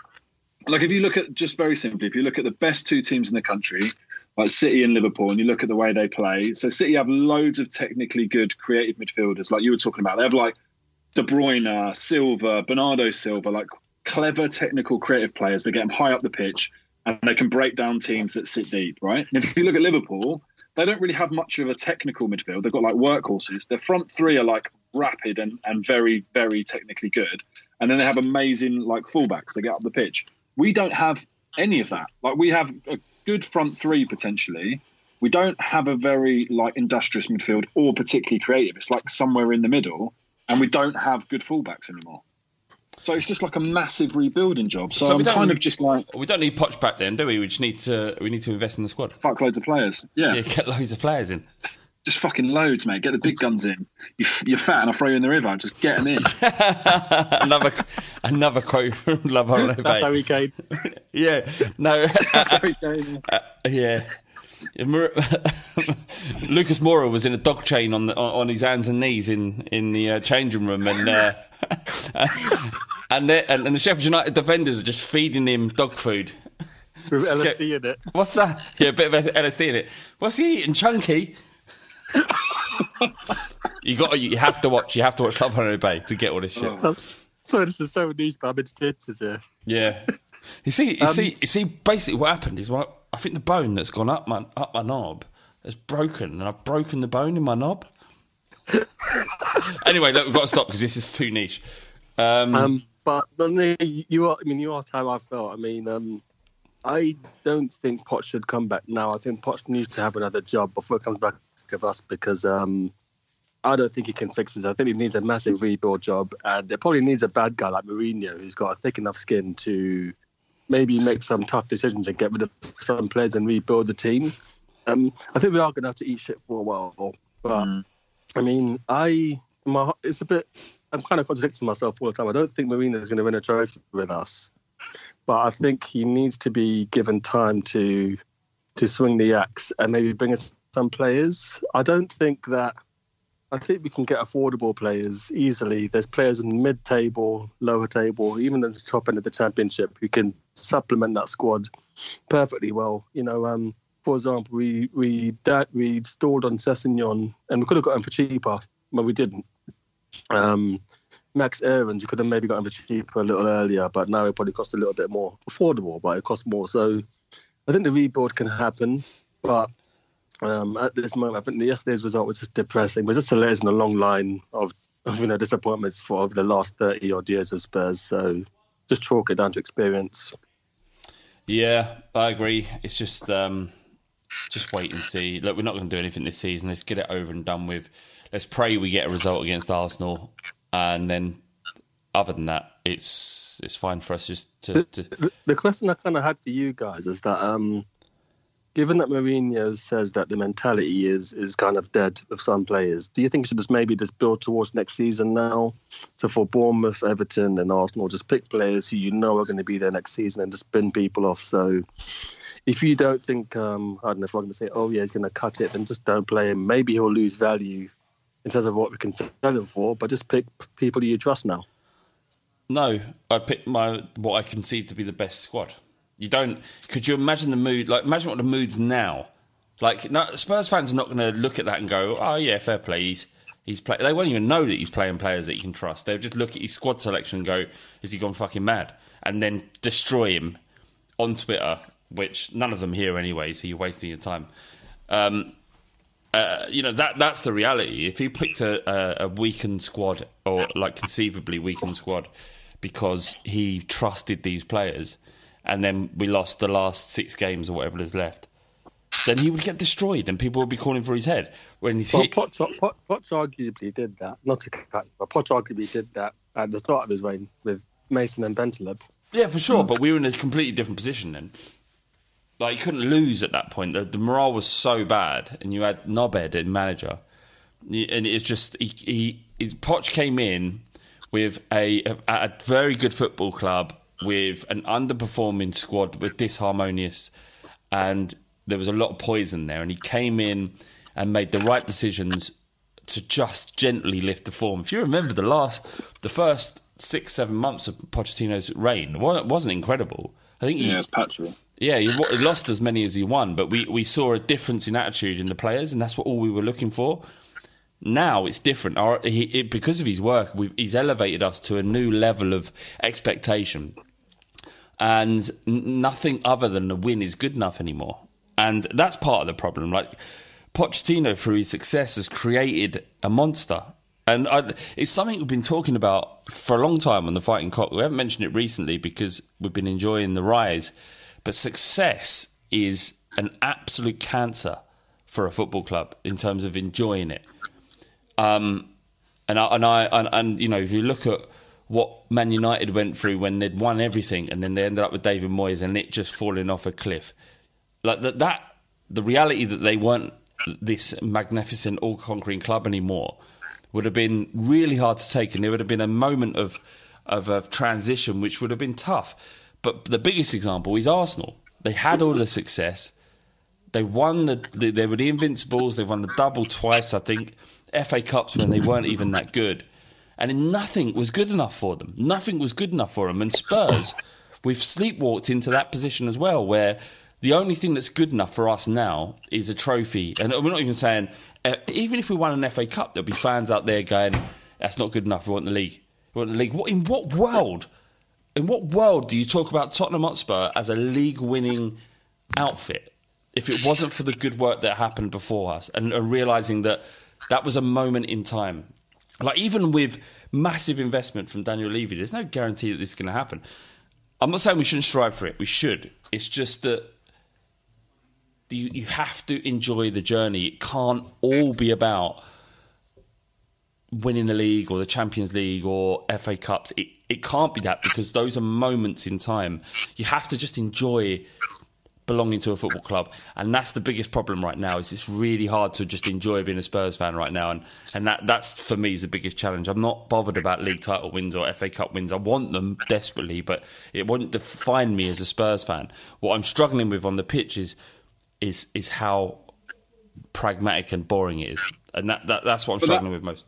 [SPEAKER 4] Like if you look at just very simply, if you look at the best two teams in the country, like City and Liverpool, and you look at the way they play. So City have loads of technically good creative midfielders, like you were talking about. They have like De Bruyne, Silva, Bernardo Silva, like clever technical creative players. They get them high up the pitch and they can break down teams that sit deep, right? And if you look at Liverpool, they don't really have much of a technical midfield. They've got like workhorses. Their front three are like rapid and, and very, very technically good. And then they have amazing like fullbacks. They get up the pitch. We don't have any of that. Like we have a good front three potentially. We don't have a very like industrious midfield or particularly creative. It's like somewhere in the middle, and we don't have good fullbacks anymore. So it's just like a massive rebuilding job. So,
[SPEAKER 5] So we
[SPEAKER 4] I'm
[SPEAKER 5] don't-
[SPEAKER 4] kind of just like
[SPEAKER 5] We don't need Poch back then, do we? We just need to we need to invest in the squad.
[SPEAKER 4] fuck loads of players. Yeah,
[SPEAKER 5] Yeah, get loads of players in. <laughs>
[SPEAKER 4] just fucking loads, mate. Get the big guns in. You, you're fat and I throw you in the river. Just get them in. <laughs>
[SPEAKER 5] another another quote from Love Holiday.
[SPEAKER 6] That's how he came. <laughs>
[SPEAKER 5] Yeah, no,
[SPEAKER 4] That's how he came.
[SPEAKER 5] uh, yeah. <laughs> Lucas Moura was in a dog chain on the, on his hands and knees in in the uh, changing room, and uh, <laughs> and, they- and the Sheffield United defenders are just feeding him dog food. <laughs>
[SPEAKER 6] With LSD in it.
[SPEAKER 5] What's that? Yeah, a bit of LSD in it. What's he eating? Chunky. you got. You have to watch. You have to watch Love Holiday Bay to get all this shit.
[SPEAKER 6] So this is so niche, but I'm in stitches here.
[SPEAKER 5] Yeah. You see, you see, you see. Basically, what happened is, what I think the bone that's gone up my up my knob has broken, and I've broken the bone in my knob. <laughs> anyway, look, we've got to stop because this is too niche. Um,
[SPEAKER 6] Um, but you are. I mean, you asked how I felt. I mean, um, I don't think Poch should come back now. I think Poch needs to have another job before he comes back with us because um, I don't think he can fix this. I think he needs a massive rebuild job, and it probably needs a bad guy like Mourinho who's got a thick enough skin to maybe make some tough decisions and get rid of some players and rebuild the team. Um, I think we are going to have to eat shit for a while, but I mean, I my it's a bit. I'm kind of contradicting myself all the time. I don't think Mourinho is going to win a trophy with us, but I think he needs to be given time to to swing the axe and maybe bring us some players. I don't think that. I think we can get affordable players easily. There's players in mid-table, lower table, even at the top end of the championship who can supplement that squad perfectly well. You know, um, for example, we we da- we stalled on Sessegnon and we could have got him for cheaper, but we didn't. Um, Max Aarons, you could have maybe got him for cheaper a little earlier, but now it probably cost a little bit more. Affordable, but it costs more. So I think the rebuild can happen, but um, at this moment, I think yesterday's result was just depressing. It was just a layers in a long line of, of you know disappointments for over the last thirty odd years of Spurs. So just chalk it down to experience.
[SPEAKER 5] Yeah, I agree. It's just um, just wait and see. Look, we're not going to do anything this season. Let's get it over and done with. Let's pray we get a result against Arsenal, and then other than that, it's it's fine for us just to. to
[SPEAKER 6] The, the question I kind of had for you guys is that, um, given that Mourinho says that the mentality is is kind of dead with some players, do you think we should just maybe just build towards next season now? So for Bournemouth, Everton, and Arsenal, just pick players who you know are going to be there next season and just spin people off. So if you don't think, um, I don't know if I'm going to say, oh yeah, he's going to cut it, then just don't play him. Maybe he'll lose value in terms of what we can sell him for, but just pick people you trust now.
[SPEAKER 5] No, I picked my what I conceive to be the best squad. You don't. Could you imagine the mood? Like, imagine what the mood's now. Like, no, Spurs fans are not going to look at that and go, "Oh yeah, fair play." He's he's play. They won't even know that he's playing players that you can trust. They'll just look at his squad selection and go, "Is he gone fucking mad?" And then destroy him on Twitter, which none of them hear anyway. So you're wasting your time. Um, uh, you know that that's the reality. If he picked a, a, a weakened squad or like conceivably weakened squad because he trusted these players, and then we lost the last six games or whatever is left, then he would get destroyed, and people would be calling for his head. When he's
[SPEAKER 6] Well, <laughs> Poch, Pot- Poch arguably did that. Not to cut, you, but Poch arguably did that at the start of his reign with Mason and Bentaleb.
[SPEAKER 5] yeah, for sure. But we were in a completely different position then. Like you couldn't lose at that point. The, the morale was so bad, and you had Nobed in manager, and it's just he, he, he Poch came in with a, a a very good football club with an underperforming squad with disharmonious, and there was a lot of poison there. And he came in and made the right decisions to just gently lift the form. If you remember the last, the first six seven months of Pochettino's reign, it wasn't incredible. I think he,
[SPEAKER 4] Yeah, it's Patrick.
[SPEAKER 5] yeah, he lost as many as he won, but we, we saw a difference in attitude in the players, and that's what all we were looking for. Now it's different. Our, he, it, because of his work, we've, he's elevated us to a new level of expectation, and nothing other than a win is good enough anymore. And that's part of the problem. Like Pochettino, through his success, has created a monster. And I, it's something we've been talking about for a long time on the Fighting Cock. We haven't mentioned it recently because we've been enjoying the rise. But success is an absolute cancer for a football club in terms of enjoying it. Um, and I, and I and, and you know if you look at what Man United went through when they'd won everything and then they ended up with David Moyes and it just falling off a cliff, like that that the reality that they weren't this magnificent all conquering club anymore would have been really hard to take and there would have been a moment of of a transition which would have been tough. But the biggest example is Arsenal. They had all the success. They won the they were the Invincibles. They won the double twice, I think. FA Cups when they weren't even that good, and nothing was good enough for them. Nothing was good enough for them. And Spurs, we've sleepwalked into that position as well, where the only thing that's good enough for us now is a trophy. And we're not even saying uh, even if we won an FA Cup, there'll be fans out there going, "That's not good enough. We want the league. We want the league." What in what world? In what world do you talk about Tottenham Hotspur as a league-winning outfit if it wasn't for the good work that happened before us and, and realizing that that was a moment in time? Like even with massive investment from Daniel Levy, there's no guarantee that this is going to happen. I'm not saying we shouldn't strive for it. We should. It's just that you, you have to enjoy the journey. It can't all be about winning the league or the Champions League or FA Cups. It, it can't be that because those are moments in time. You have to just enjoy belonging to a football club, and that's the biggest problem right now. Is it's really hard to just enjoy being a Spurs fan right now, and and that that's for me is the biggest challenge. I'm not bothered about league title wins or FA Cup wins. I want them desperately, but it won't define me as a Spurs fan. What I'm struggling with on the pitch is is is how pragmatic and boring it is, and that, that that's what I'm
[SPEAKER 4] But that-
[SPEAKER 5] struggling with most.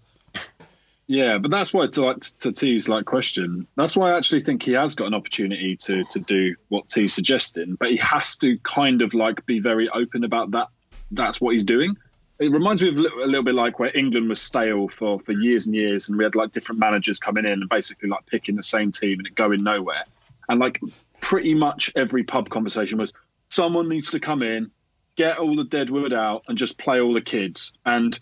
[SPEAKER 4] Yeah, but that's why to like to T's like question. That's why I actually think he has got an opportunity to to do what T's suggesting, but he has to kind of like be very open about that. That's what he's doing. It reminds me of a little, bit like where England was stale for for years and years, and we had like different managers coming in and basically like picking the same team and it going nowhere. And like pretty much every pub conversation was someone needs to come in, get all the dead wood out, and just play all the kids. And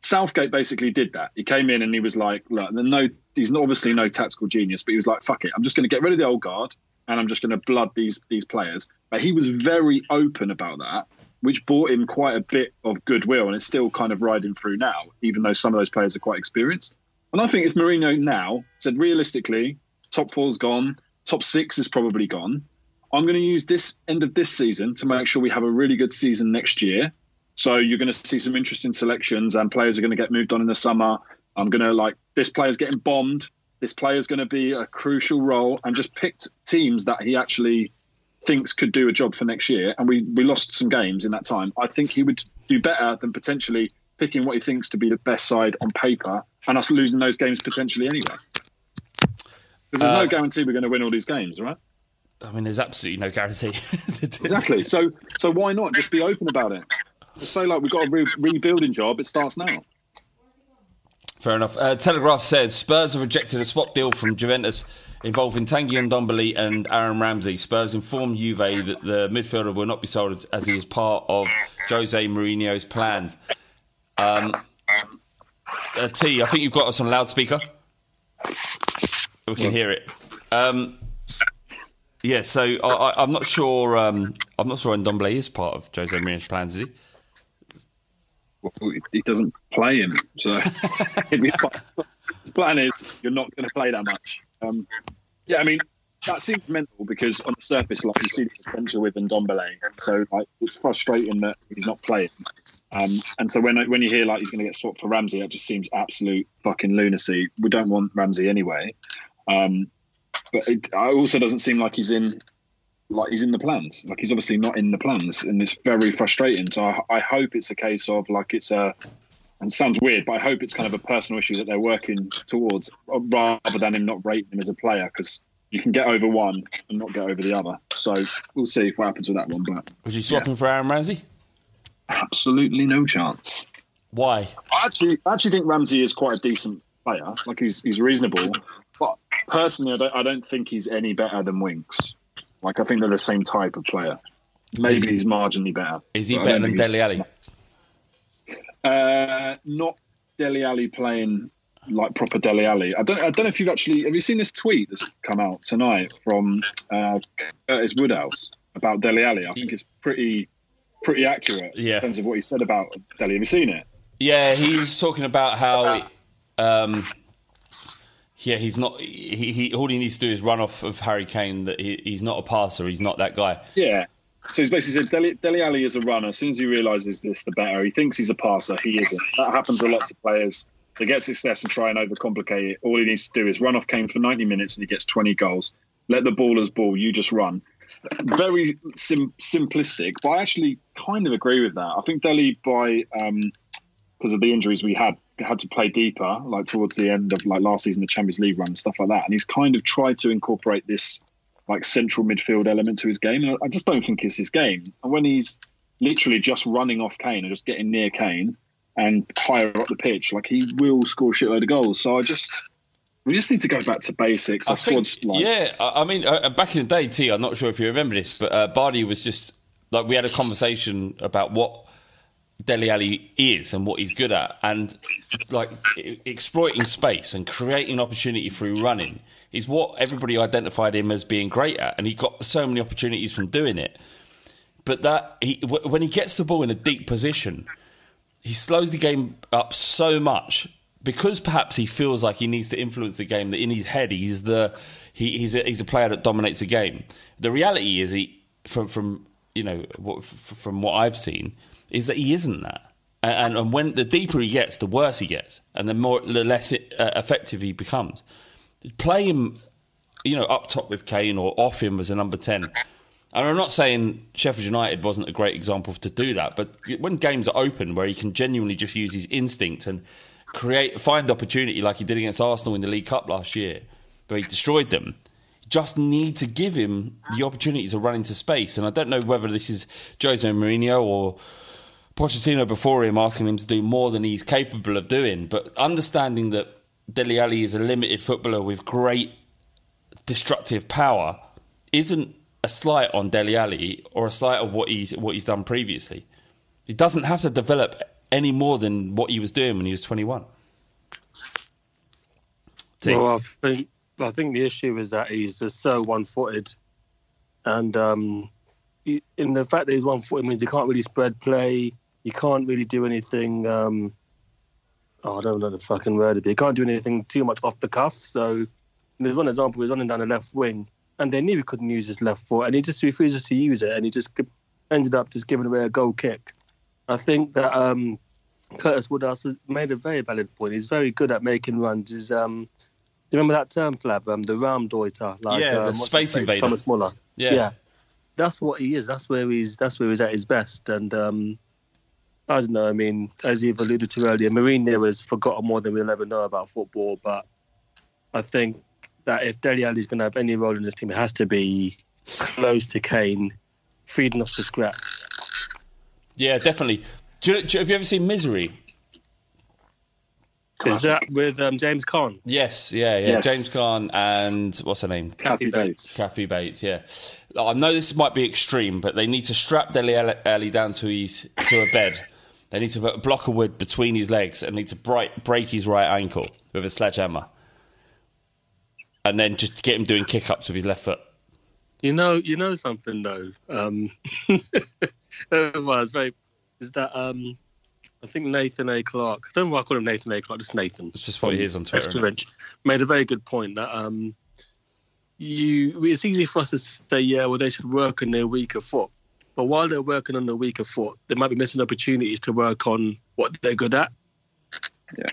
[SPEAKER 4] Southgate basically did that. He came in and he was like, look, no, he's obviously no tactical genius, but he was like, fuck it, I'm just going to get rid of the old guard and I'm just going to blood these these players. But he was very open about that, which brought him quite a bit of goodwill, and it's still kind of riding through now, even though some of those players are quite experienced. And I think if Mourinho now said realistically, top four's gone, top six is probably gone. I'm going to use this end of this season to make sure we have a really good season next year. So you're going to see some interesting selections, and players are going to get moved on in the summer. I'm going to like this player's getting bombed. This player's going to be a crucial role, and just picked teams that he actually thinks could do a job for next year. And we we lost some games in that time. I think he would do better than potentially picking what he thinks to be the best side on paper, and us losing those games potentially anyway. Because there's
[SPEAKER 5] Uh,
[SPEAKER 4] no guarantee we're going to win all these games, right?
[SPEAKER 5] I mean, there's absolutely no guarantee. <laughs>
[SPEAKER 4] Exactly. So so why not just be open about it? Say like we've got a re- rebuilding job. It starts now.
[SPEAKER 5] Fair enough. Uh, Telegraph says Spurs have rejected a swap deal from Juventus involving Tanguy Ndombele and Aaron Ramsey. Spurs informed Juve that the midfielder will not be sold as he is part of Jose Mourinho's plans. Um, uh, T, I think you've got us on loudspeaker. We can hear it. Um, Yeah, so I, I'm not sure. Um, I'm not sure Ndombele is part of Jose Mourinho's plans, is he?
[SPEAKER 4] Well, he doesn't play him, so <laughs> <laughs> his plan is you're not going to play that much. Um, yeah, I mean that seems mental because on the surface, like you see the potential with Ndombele, so like it's frustrating that he's not playing. Um, and so when when you hear like he's going to get swapped for Ramsey, that just seems absolute fucking lunacy. We don't want Ramsey anyway. Um, but it also doesn't seem like he's in like he's in the plans. Like he's obviously not in the plans, and it's very frustrating. So I, I hope it's a case of like it's a and it sounds weird, but I hope it's kind of a personal issue that they're working towards rather than him not rating him as a player because you can get over one and not get over the other. So we'll see what happens with that one. But
[SPEAKER 5] Would you swap
[SPEAKER 4] yeah.
[SPEAKER 5] him for Aaron Ramsey?
[SPEAKER 4] absolutely no chance.
[SPEAKER 5] Why?
[SPEAKER 4] I actually, I actually think Ramsey is quite a decent player. Like he's he's reasonable, but personally, I don't I don't think he's any better than Winks. Like I think they're the same type of player. Maybe he's marginally better.
[SPEAKER 5] Is he better than Dele Alli?
[SPEAKER 4] Uh, not Dele Alli playing like proper Dele Alli. I don't. I don't know if you've actually have you seen this tweet that's come out tonight from uh, Curtis Woodhouse about Dele Alli. I think it's pretty pretty accurate
[SPEAKER 5] Yeah.
[SPEAKER 4] in terms of what he said about Dele. Have you seen it?
[SPEAKER 5] Yeah, he's talking about how, um, yeah, he's not. He, he all he needs to do is run off of Harry Kane. That he, he's not a passer. He's not that guy.
[SPEAKER 4] Yeah. So he's basically said Dele, Dele Alli is a runner. As soon as he realizes this, the better. He thinks he's a passer. He isn't. That happens to lots of players. They get success and try and overcomplicate it. All he needs to do is run off Kane for 90 minutes and he gets 20 goals. Let the ballers ball. You just run. Very sim- simplistic, but I actually kind of agree with that. I think Dele, by um, because of the injuries we had, had to play deeper, like towards the end of like last season, the Champions League run, stuff like that. And he's kind of tried to incorporate this like central midfield element to his game. And I just don't think it's his game. And when he's literally just running off Kane and just getting near Kane and higher up the pitch, like he will score a shitload of goals. So I just we just need to go back to basics.
[SPEAKER 5] I think,
[SPEAKER 4] like
[SPEAKER 5] yeah, I I mean, uh, back in the day, T, I'm not sure if you remember this, but uh, Bardi was just like we had a conversation about what Dele Alli is and what he's good at, and like exploiting space and creating opportunity through running is what everybody identified him as being great at, and he got so many opportunities from doing it. But that he, w- when he gets the ball in a deep position, he slows the game up so much because perhaps he feels like he needs to influence the game. That in his head, he's the he, he's a, he's a player that dominates the game. The reality is, he from from you know from what I've seen is that he isn't that. And, and when the deeper he gets, the worse he gets, and the more the less it, uh, effective he becomes. Play him, you know, up top with Kane or off him as a number ten. And I'm not saying Sheffield United wasn't a great example to do that, but when games are open where he can genuinely just use his instinct and create find opportunity like he did against Arsenal in the League Cup last year, where he destroyed them, just need to give him the opportunity to run into space. And I don't know whether this is Jose Mourinho or Pochettino before him asking him to do more than he's capable of doing, but understanding that Dele Alli is a limited footballer with great destructive power isn't a slight on Dele Alli or a slight of what he's what he's done previously. He doesn't have to develop any more than what he was doing when he was 21. T.
[SPEAKER 6] Well, I think I think the issue is that he's just so one-footed, and um, he, in the fact that he's one-footed means he can't really spread play. He can't really do anything. Um, oh, I don't know the fucking word it. He can't do anything too much off the cuff. So there's one example. He's running down the left wing, and they knew he couldn't use his left foot, and he just refuses to use it, and he just ended up just giving away a goal kick. I think that um, Curtis Woodhouse has made a very valid point. He's very good at making runs. He's, um, do you remember that term, Flav? Um, the Raumdeuter, like
[SPEAKER 5] Yeah, the
[SPEAKER 6] um,
[SPEAKER 5] space invader.
[SPEAKER 6] Thomas Muller.
[SPEAKER 5] Yeah. Yeah.
[SPEAKER 6] That's what he is. That's where he's. That's where he's at his best. And um, I don't know. I mean, as you've alluded to earlier, Mourinho has forgotten more than we'll ever know about football. But I think that if Dele Alli's going to have any role in this team, it has to be close to Kane, feeding off the scraps.
[SPEAKER 5] Yeah, definitely. Do you, do have you ever seen Misery?
[SPEAKER 6] Is that with um, James Caan?
[SPEAKER 5] Yes, yeah, yeah.
[SPEAKER 4] Yes.
[SPEAKER 5] James Caan and what's her name?
[SPEAKER 4] Kathy Bates.
[SPEAKER 5] Kathy Bates, yeah. I know this might be extreme, but they need to strap Dele Alli down to his to a bed. They need to put a block of wood between his legs and need to break, break his right ankle with a sledgehammer, and then just get him doing kick ups with his left foot.
[SPEAKER 6] You know, you know something though. Um, <laughs> well, it's very. Is that um, I think Nathan A. Clark. I don't know why I call him Nathan A. Clark. Just Nathan.
[SPEAKER 5] It's just what he is on Twitter.
[SPEAKER 6] Made a very good point that um, you. It's easy for us to say, yeah, well, they should work on their weaker foot, but while they're working on their weaker foot, they might be missing opportunities to work on what they're good at.
[SPEAKER 4] Yeah.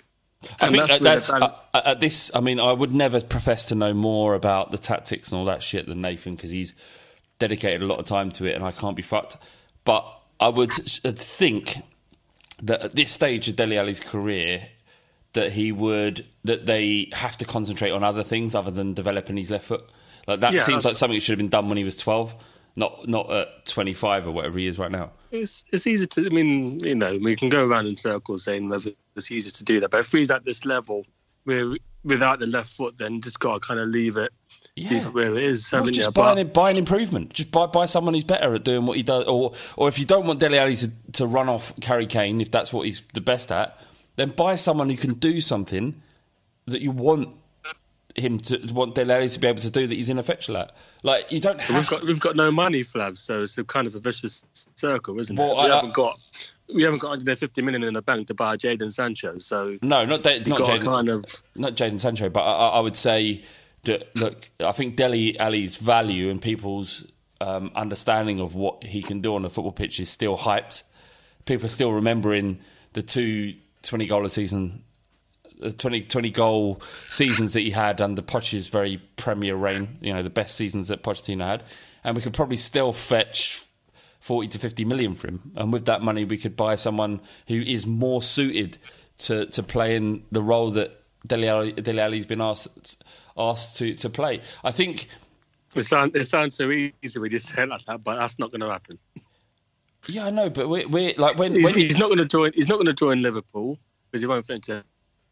[SPEAKER 5] I
[SPEAKER 6] And
[SPEAKER 5] think
[SPEAKER 6] that's
[SPEAKER 5] that- that's uh, uh, at this. I mean, I would never profess to know more about the tactics and all that shit than Nathan because he's dedicated a lot of time to it, and I can't be fucked. But I would uh, think that at this stage of Dele Alli's career, that he would that they have to concentrate on other things other than developing his left foot. Like that
[SPEAKER 6] Yeah,
[SPEAKER 5] seems like something that should have been done when he was twelve, not not at twenty five or whatever he is right now.
[SPEAKER 6] It's it's easy to. I mean, you know, we can go around in circles saying whether it's easy to do that, but if he's at this level, where without the left foot, then just got to kind of leave it, leave it where it is.
[SPEAKER 5] Well, just buy an, buy an improvement. Just buy buy someone who's better at doing what he does, or or if you don't want Dele Alli to, to run off Harry Kane, if that's what he's the best at, then buy someone who can do something that you want him to want Dele to be able to do that he's ineffectual at. Like you don't have
[SPEAKER 6] We've got we've got no money, Flav, so it's a kind of a vicious circle, isn't
[SPEAKER 5] Well,
[SPEAKER 6] it? We
[SPEAKER 5] I-
[SPEAKER 6] haven't got we haven't got 150 million in the bank to buy Jadon Sancho, so
[SPEAKER 5] no, not da- not Jadon,
[SPEAKER 6] kind of
[SPEAKER 5] not Jadon Sancho, but I, I I would say that look, I think Dele Alli's value and people's um, understanding of what he can do on the football pitch is still hyped. People are still remembering the two 20 goal a season, the 20, 20 goal seasons that he had under Poch's very premier reign. You know, the best seasons that Pochettino had, and we could probably still fetch. 40 to 50 million for him. And with that money, we could buy someone who is more suited to, to play in the role that Dele Alli, Dele Alli's been asked, asked to, to play. I think,
[SPEAKER 6] it sounds it sounds so easy when you say it like that, but that's not going to happen.
[SPEAKER 5] Yeah, I know, but we're, we're like when,
[SPEAKER 6] He's,
[SPEAKER 5] when
[SPEAKER 6] he's not going to join. He's not going to join Liverpool because he won't fit into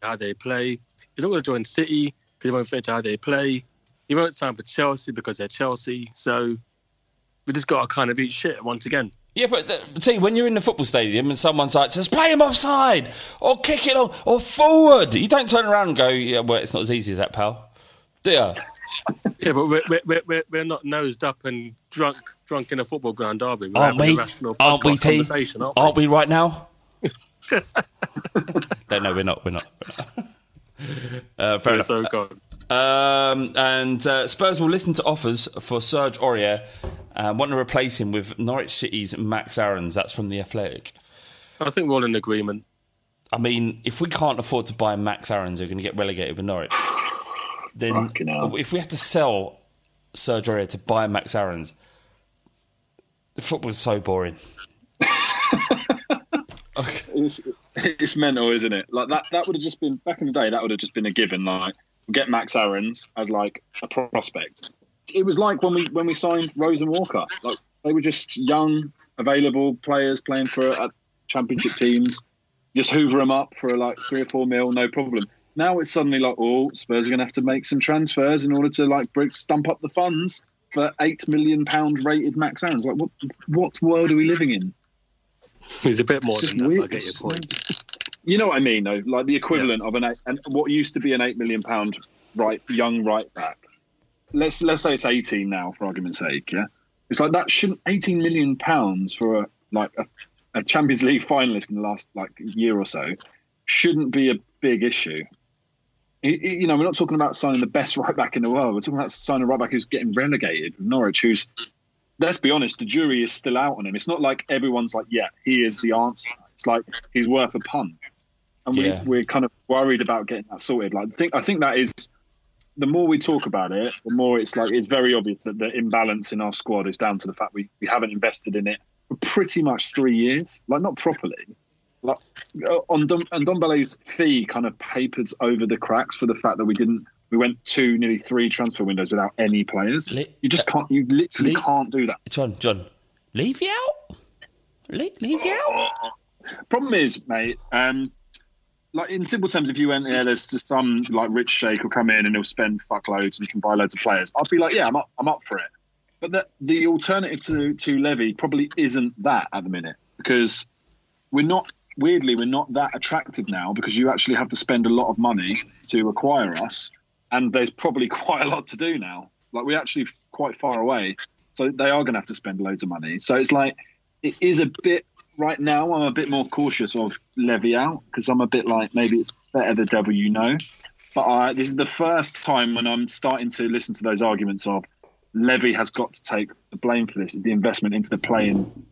[SPEAKER 6] how they play. He's not going to join City because he won't fit into how they play. He won't sign for Chelsea because they're Chelsea. So we just got to kind of eat shit once again.
[SPEAKER 5] Yeah, but th- see, when you're in the football stadium and someone's like says, "Play him offside," or "Kick it on," or "Forward," you don't turn around and go, "Yeah, well, it's not as easy as that, pal." Do you?
[SPEAKER 6] Yeah, but we're, we're, we're, we're not nosed up and drunk drunk in a football ground, are we? We're
[SPEAKER 5] Aren't we? Aren't we, T?
[SPEAKER 6] aren't we?
[SPEAKER 5] Aren't we right now? <laughs> no, no, we're not. We're not. <laughs> uh, fair
[SPEAKER 6] Yeah,
[SPEAKER 5] enough.
[SPEAKER 6] so.
[SPEAKER 5] Um, and uh, Spurs will listen to offers for Serge Aurier and want to replace him with Norwich City's Max Aarons. That's from the Athletic.
[SPEAKER 6] I think we're all in agreement.
[SPEAKER 5] I mean, if we can't afford to buy Max Aarons, we're going to get relegated with Norwich, then if we have to sell Serge Aurier to buy Max Aarons, the football's so boring. <laughs>
[SPEAKER 4] It's, it's mental, isn't it? Like that. That would have just been back in the day. That would have just been a given. Like get Max Aarons as like a prospect. It was like when we when we signed Rose and Walker. Like they were just young, available players playing for uh, championship teams. Just hoover them up for like three or four mil, no problem. Now it's suddenly like, oh, Spurs are going to have to make some transfers in order to like stump up the funds for eight million pound rated Max Aarons. Like, what what world are we living in?
[SPEAKER 6] He's a bit more than that.
[SPEAKER 4] weird.
[SPEAKER 6] I get your point.
[SPEAKER 4] You know what I mean, though. Like the equivalent of an eight, and what used to be an eight million pound right young right back. Let's let's say it's eighteen now, for argument's sake. Yeah, it's like that shouldn't eighteen million pounds for a like a, a Champions League finalist in the last like year or so shouldn't be a big issue. You- know, we're not talking about signing the best <laughs> right back in the world. We're talking about signing a right back who's getting relegated Norwich, who's let's be honest, the jury is still out on him. It's not like everyone's like, yeah, he is the answer. It's like he's worth a punt, and
[SPEAKER 5] Yeah.
[SPEAKER 4] we, we're kind of worried about getting that sorted. Like, I think I think that is the more we talk about it, the more it's like it's very obvious that the imbalance in our squad is down to the fact we, we haven't invested in it for pretty much three years, like not properly. Like uh, on Dom, and Dombele's fee kind of papered over the cracks for the fact that we didn't. We went two, nearly three transfer windows without any players.
[SPEAKER 5] Li-
[SPEAKER 4] You just can't. You literally
[SPEAKER 5] Li-
[SPEAKER 4] can't do that.
[SPEAKER 5] John, John, leave you out? Le- leave you out?
[SPEAKER 4] Problem is, mate, um, like in simple terms, if you went there, there's just some like rich sheikh will come in and he'll spend fuckloads and you can buy loads of players. I'd be like, yeah, I'm up, I'm up for it. But the, the alternative to to Levy probably isn't that at the minute because we're not weirdly we're not that attractive now because you actually have to spend a lot of money to acquire us, and there's probably <laughs> quite a lot to do now. Like we're actually quite far away, so they are going to have to spend loads of money. So it's like it is a bit right now. I'm a bit more cautious of levy out because I'm a bit like maybe it's better the devil you know. But I, this is the first time when I'm starting to listen to those arguments of Levy has got to take the blame for this. Is the investment into the playing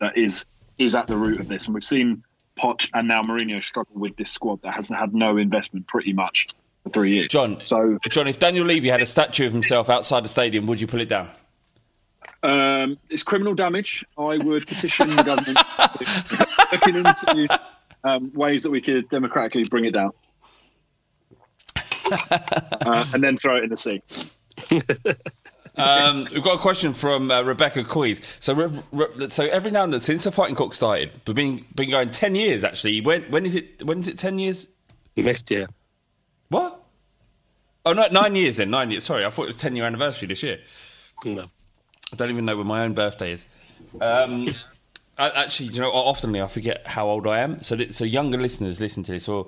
[SPEAKER 4] that is is at the root of this, and we've seen Poch and now Mourinho struggle with this squad that hasn't had no investment pretty much for three years.
[SPEAKER 5] John,
[SPEAKER 4] so
[SPEAKER 5] John, if Daniel Levy had a statue of himself outside the stadium, would you pull it down?
[SPEAKER 4] Um, it's criminal damage. I would petition the government looking into um, ways that we could democratically bring it down, <laughs> uh, and then throw it in the sea. <laughs>
[SPEAKER 5] Um, we've got a question from uh, Rebecca Coys. So, re- re- so every now and then, since the fighting cock started, we've been been going ten years. Actually, when when is it? When is it? Ten years?
[SPEAKER 6] Next year.
[SPEAKER 5] What? Oh no, nine years then. Nine years. Sorry, I thought it was ten year anniversary this year.
[SPEAKER 6] No.
[SPEAKER 5] I don't even know when my own birthday is. Um, <laughs> I, actually, you know, oftenly I forget how old I am. So, so younger listeners listen to this, or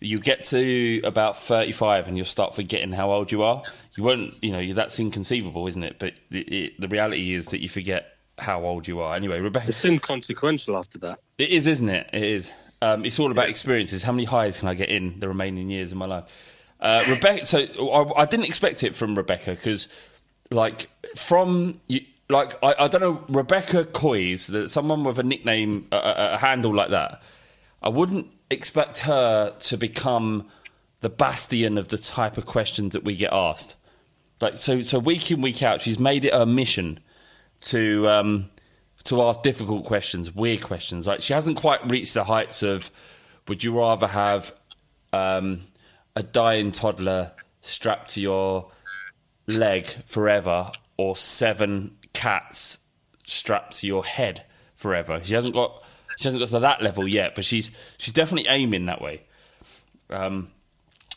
[SPEAKER 5] you get to about thirty-five and you'll start forgetting how old you are. You won't, you know, that's inconceivable, isn't it? But it, it, the reality is that you forget how old you are. Anyway, Rebecca,
[SPEAKER 6] It's inconsequential after that.
[SPEAKER 5] it is, isn't it? It is. Um, it's all about experiences. How many highs can I get in the remaining years of my life? Uh, Rebecca. So I, I didn't expect it from Rebecca because, like, from you, like I, I don't know Rebecca Coys, that someone with a nickname, a, a handle like that. I wouldn't expect her to become the bastion of the type of questions that we get asked. Like so, so week in week out, she's made it her mission to um, to ask difficult questions, weird questions. Like she hasn't quite reached the heights of would you rather have um, a dying toddler strapped to your leg forever or seven cats strapped to your head forever? She hasn't got she hasn't got to that level yet, but she's she's definitely aiming that way. Um,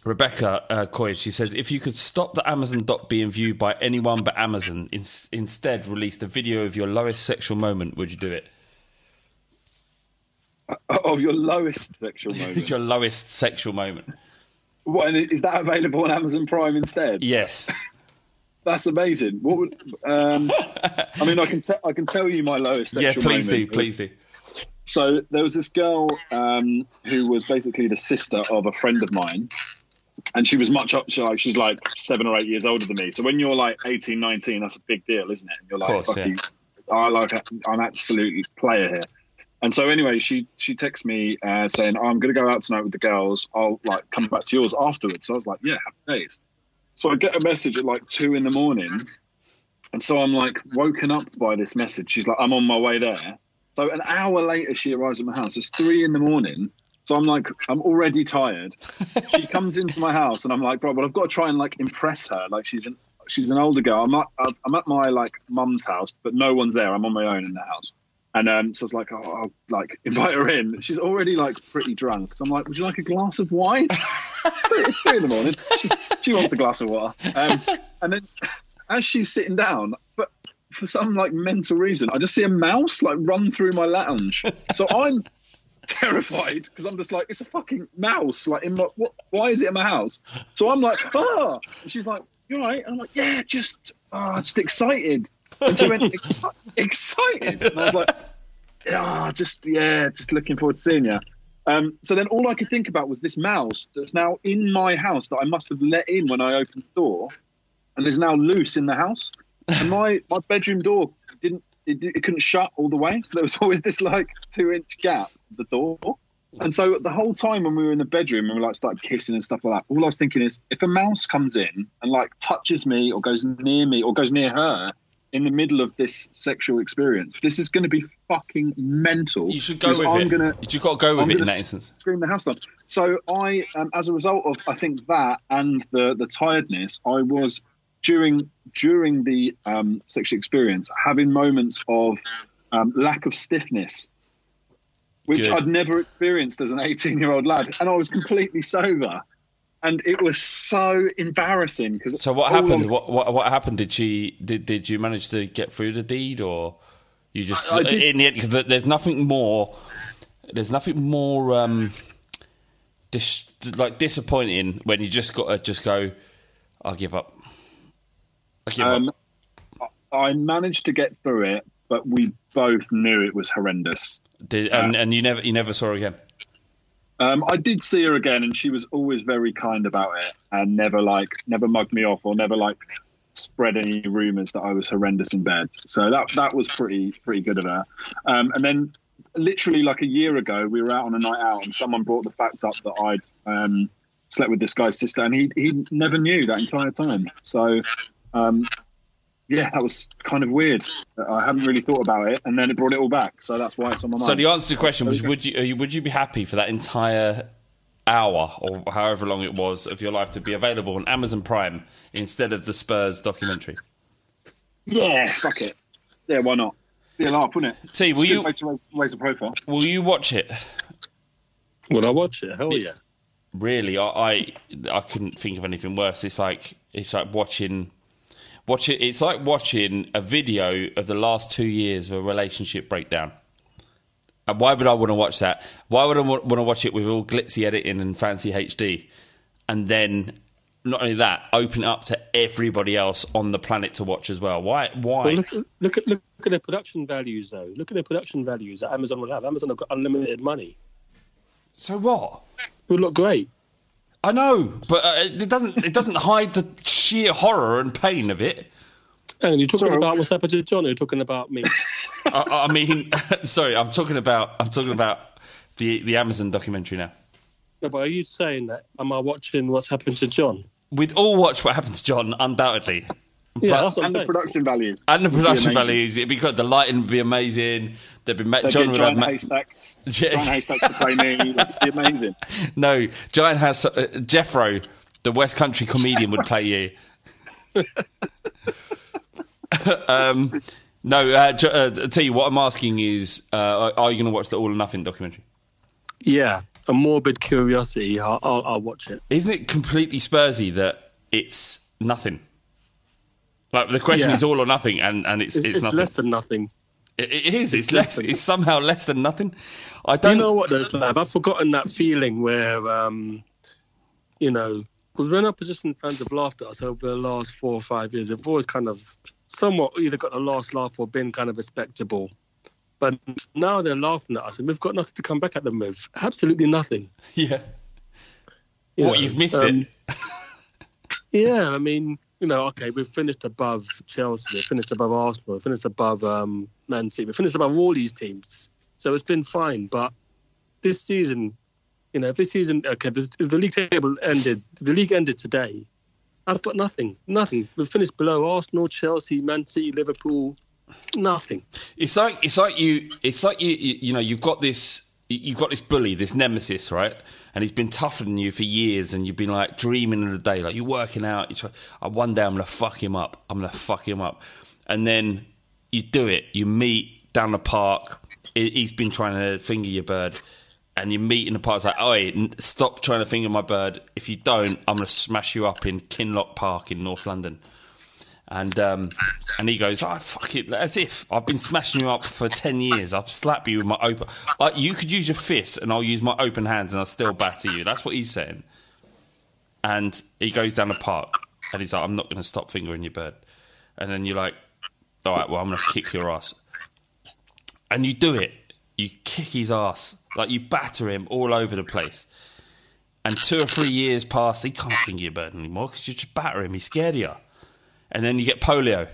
[SPEAKER 5] Rebecca uh, Coy, she says, if you could stop the Amazon dot being viewed by anyone but Amazon, in- instead release a video of your lowest sexual moment, would you do it? <laughs>
[SPEAKER 4] Of your lowest sexual <laughs> moment.
[SPEAKER 5] your lowest sexual moment.
[SPEAKER 4] what, and is that available on Amazon Prime instead?
[SPEAKER 5] Yes. <laughs>
[SPEAKER 4] That's amazing. What would? Um, I mean, I can te- I can tell you my lowest. Sexual moment.
[SPEAKER 5] Yeah, please do, please do.
[SPEAKER 4] So there was this girl um, who was basically the sister of a friend of mine, and she was much up. She like she's like seven or eight years older than me. So when you're like 18, 19, that's a big deal, isn't it? And you're like,
[SPEAKER 5] course, yeah.
[SPEAKER 4] I like I'm absolutely player here. And so anyway, she she texts me uh, saying, "I'm going to go out tonight with the girls. I'll like come back to yours afterwards." So I was like, "Yeah, happy days." So I get a message at like two in the morning, and so I'm like woken up by this message. She's like, "I'm on my way there." So an hour later, she arrives at my house. It's three in the morning. So I'm like, I'm already tired. she <laughs> comes into my house, and I'm like, bro, but I've got to try and like impress her. Like she's an she's an older girl. I'm at I'm at my like mum's house, but no one's there. I'm on my own in the house. And um, so I was like, oh, I'll like <laughs> invite her in. She's already like pretty drunk. So I'm like, would you like a glass of wine? <laughs> it's three in the morning. She, she wants a glass of water. Um, and then as she's sitting down, but <laughs> for some like mental reason, I just see a mouse like run through my lounge. So I'm <laughs> terrified because I'm just like, it's a fucking mouse. Like in my, what, why is it in my house? So I'm like, ah. She's like, you're right. And I'm like, yeah, just, ah, just excited. And she went, "Exci- excited. And I was like, yeah, just yeah, just looking forward to seeing you. Um, so then all I could think about was this mouse that's now in my house that I must have let in when I opened the door, and is now loose in the house. And my my bedroom door didn't it, it couldn't shut all the way, so there was always this like two inch gap the door. And so the whole time when we were in the bedroom and we like started kissing and stuff like that, all I was thinking is if a mouse comes in and like touches me or goes near me or goes near her in the middle of this sexual experience, this is going to be fucking mental.
[SPEAKER 5] You should go with
[SPEAKER 4] I'm
[SPEAKER 5] it.
[SPEAKER 4] Gonna,
[SPEAKER 5] You've got to go with
[SPEAKER 4] I'm
[SPEAKER 5] it in that instance.
[SPEAKER 4] Scream the house down. So I, um, as a result of I think that and the the tiredness, I was during during the um, sexual experience having moments of um, lack of stiffness, which
[SPEAKER 5] Good.
[SPEAKER 4] I'd never experienced as an 18 year old lad, and I was completely sober. And it was so embarrassing because.
[SPEAKER 5] So what happened? What, what what happened? Did she did did you manage to get through the deed, or you just
[SPEAKER 4] I- I did-
[SPEAKER 5] in the end? Because there's nothing more. There's nothing more um, dis, like disappointing when you just got to just go. I'll give up. I.
[SPEAKER 4] Um, I managed to get through it, but we both knew it was horrendous.
[SPEAKER 5] Did, and, and you never you never saw her again.
[SPEAKER 4] Um, I did see her again, and she was always very kind about it, and never like never mugged me off or never like spread any rumours that I was horrendous in bed. So that that was pretty pretty good of her. Um, and then, literally like a year ago, we were out on a night out, and someone brought the fact up that I'd um, slept with this guy's sister, and he he never knew that entire time. So. Um, yeah, that was kind of weird. I hadn't really thought about it, and then it brought it all back. So that's why it's on my mind.
[SPEAKER 5] So the answer to the question was: Would you, are you would you be happy for that entire hour or however long it was of your life to be available on Amazon Prime instead of the Spurs documentary?
[SPEAKER 4] Yeah, fuck it. Yeah, why not? Be a laugh, wouldn't it?
[SPEAKER 5] T, will
[SPEAKER 4] It's a good
[SPEAKER 5] you
[SPEAKER 4] way to raise, raise a profile?
[SPEAKER 5] will you watch it?
[SPEAKER 6] Would I watch it? Hell yeah.
[SPEAKER 5] Really, I, I I couldn't think of anything worse. It's like it's like watching watch it. It's like watching a video of the last two years of a relationship breakdown. And why would I want to watch that? Why would I want to watch it with all glitzy editing and fancy HD? And then not only that, open it up to everybody else on the planet to watch as well. Why? Why?
[SPEAKER 6] Well, look, look at look at their production values, though. Look at their production values that Amazon will have. Amazon have got unlimited money.
[SPEAKER 5] so what?
[SPEAKER 6] It would look great.
[SPEAKER 5] I know, but uh, it doesn't. It doesn't hide the sheer horror and pain of it.
[SPEAKER 6] And you're talking
[SPEAKER 4] Sorry.
[SPEAKER 6] about what's happened to John. You're talking about me. <laughs>
[SPEAKER 5] I, I mean, <laughs> sorry, I'm talking about. I'm talking about the the Amazon documentary now.
[SPEAKER 6] no, but are you saying that? Am I watching what's happened to John?
[SPEAKER 5] We'd all watch what happens to John, undoubtedly,
[SPEAKER 6] Yeah, that's what I'm
[SPEAKER 4] And the production values.
[SPEAKER 5] and the production
[SPEAKER 4] amazing.
[SPEAKER 5] values. It'd be good. The lighting would be amazing. There'd be ma-
[SPEAKER 4] They'd
[SPEAKER 5] John
[SPEAKER 4] get
[SPEAKER 5] would have
[SPEAKER 4] giant
[SPEAKER 5] ma-
[SPEAKER 4] haystacks. <laughs>
[SPEAKER 5] Yeah.
[SPEAKER 4] Giant haystacks to play me. It'd be <laughs> amazing.
[SPEAKER 5] no giant house. Uh, Jethro, the West Country comedian, would play you. <laughs> um, no, uh, J- uh, T. What I'm asking is, uh, are you going to watch the All or Nothing documentary?
[SPEAKER 6] Yeah, a morbid curiosity. I'll, I'll, I'll watch it.
[SPEAKER 5] Isn't it completely Spursy that it's nothing? Like the question
[SPEAKER 6] Yeah.
[SPEAKER 5] is all or nothing, and, and it's
[SPEAKER 6] It's,
[SPEAKER 5] it's,
[SPEAKER 6] it's
[SPEAKER 5] nothing.
[SPEAKER 6] less than nothing.
[SPEAKER 5] It- it is. It's,
[SPEAKER 6] it's
[SPEAKER 5] less.
[SPEAKER 6] than-
[SPEAKER 5] It's somehow less than nothing. I don't.
[SPEAKER 6] You know what, though, Slab? I've forgotten that feeling where, um, you know, because when opposition fans have laughed at us over the last four or five years, they've always kind of somewhat either got the last laugh or been kind of respectable. But now they're laughing at us, and we've got nothing to come back at them with. Absolutely nothing. <laughs>
[SPEAKER 5] Yeah.
[SPEAKER 6] You
[SPEAKER 5] What
[SPEAKER 6] know,
[SPEAKER 5] you've missed
[SPEAKER 6] um,
[SPEAKER 5] it. <laughs>
[SPEAKER 6] Yeah, I mean, you know, okay, we've finished above Chelsea, we've finished above Arsenal, we've finished above um, Man City, we've finished above all these teams. So it's been fine. But this season, you know, if this season, okay, the- if the league table ended, the league ended today, I've got nothing, nothing. We've finished below Arsenal, Chelsea, Man City, Liverpool, nothing.
[SPEAKER 5] It's like it's like you. It's like you. You, you know, you've got this. You've got this bully, this nemesis, right? And he's been tougher than you for years, and you've been like dreaming of the day, like you're working out. You try, "Oh, uh, one day I'm gonna fuck him up. I'm gonna fuck him up, and then you do it. You meet down the park. He- He's been trying to finger your bird, and you meet in the park. It's like, oh, stop trying to finger my bird. If you don't, I'm gonna smash you up in Kinlock Park in North London. And um, and he goes, oh, fuck it, as if I've been smashing you up for 10 years. I'll slap you with my open. Uh, you could use your fist and I'll use my open hands and I'll still batter you. That's what he's saying. And he goes down the park and he's like, I'm not going to stop fingering your bird. And then you're like, all right, well, I'm going to kick your ass. And you do it. You kick his ass. Like you batter him all over the place. And two or three years pass, he can't finger your bird anymore because you just batter him. He's scared of you and then you get polio,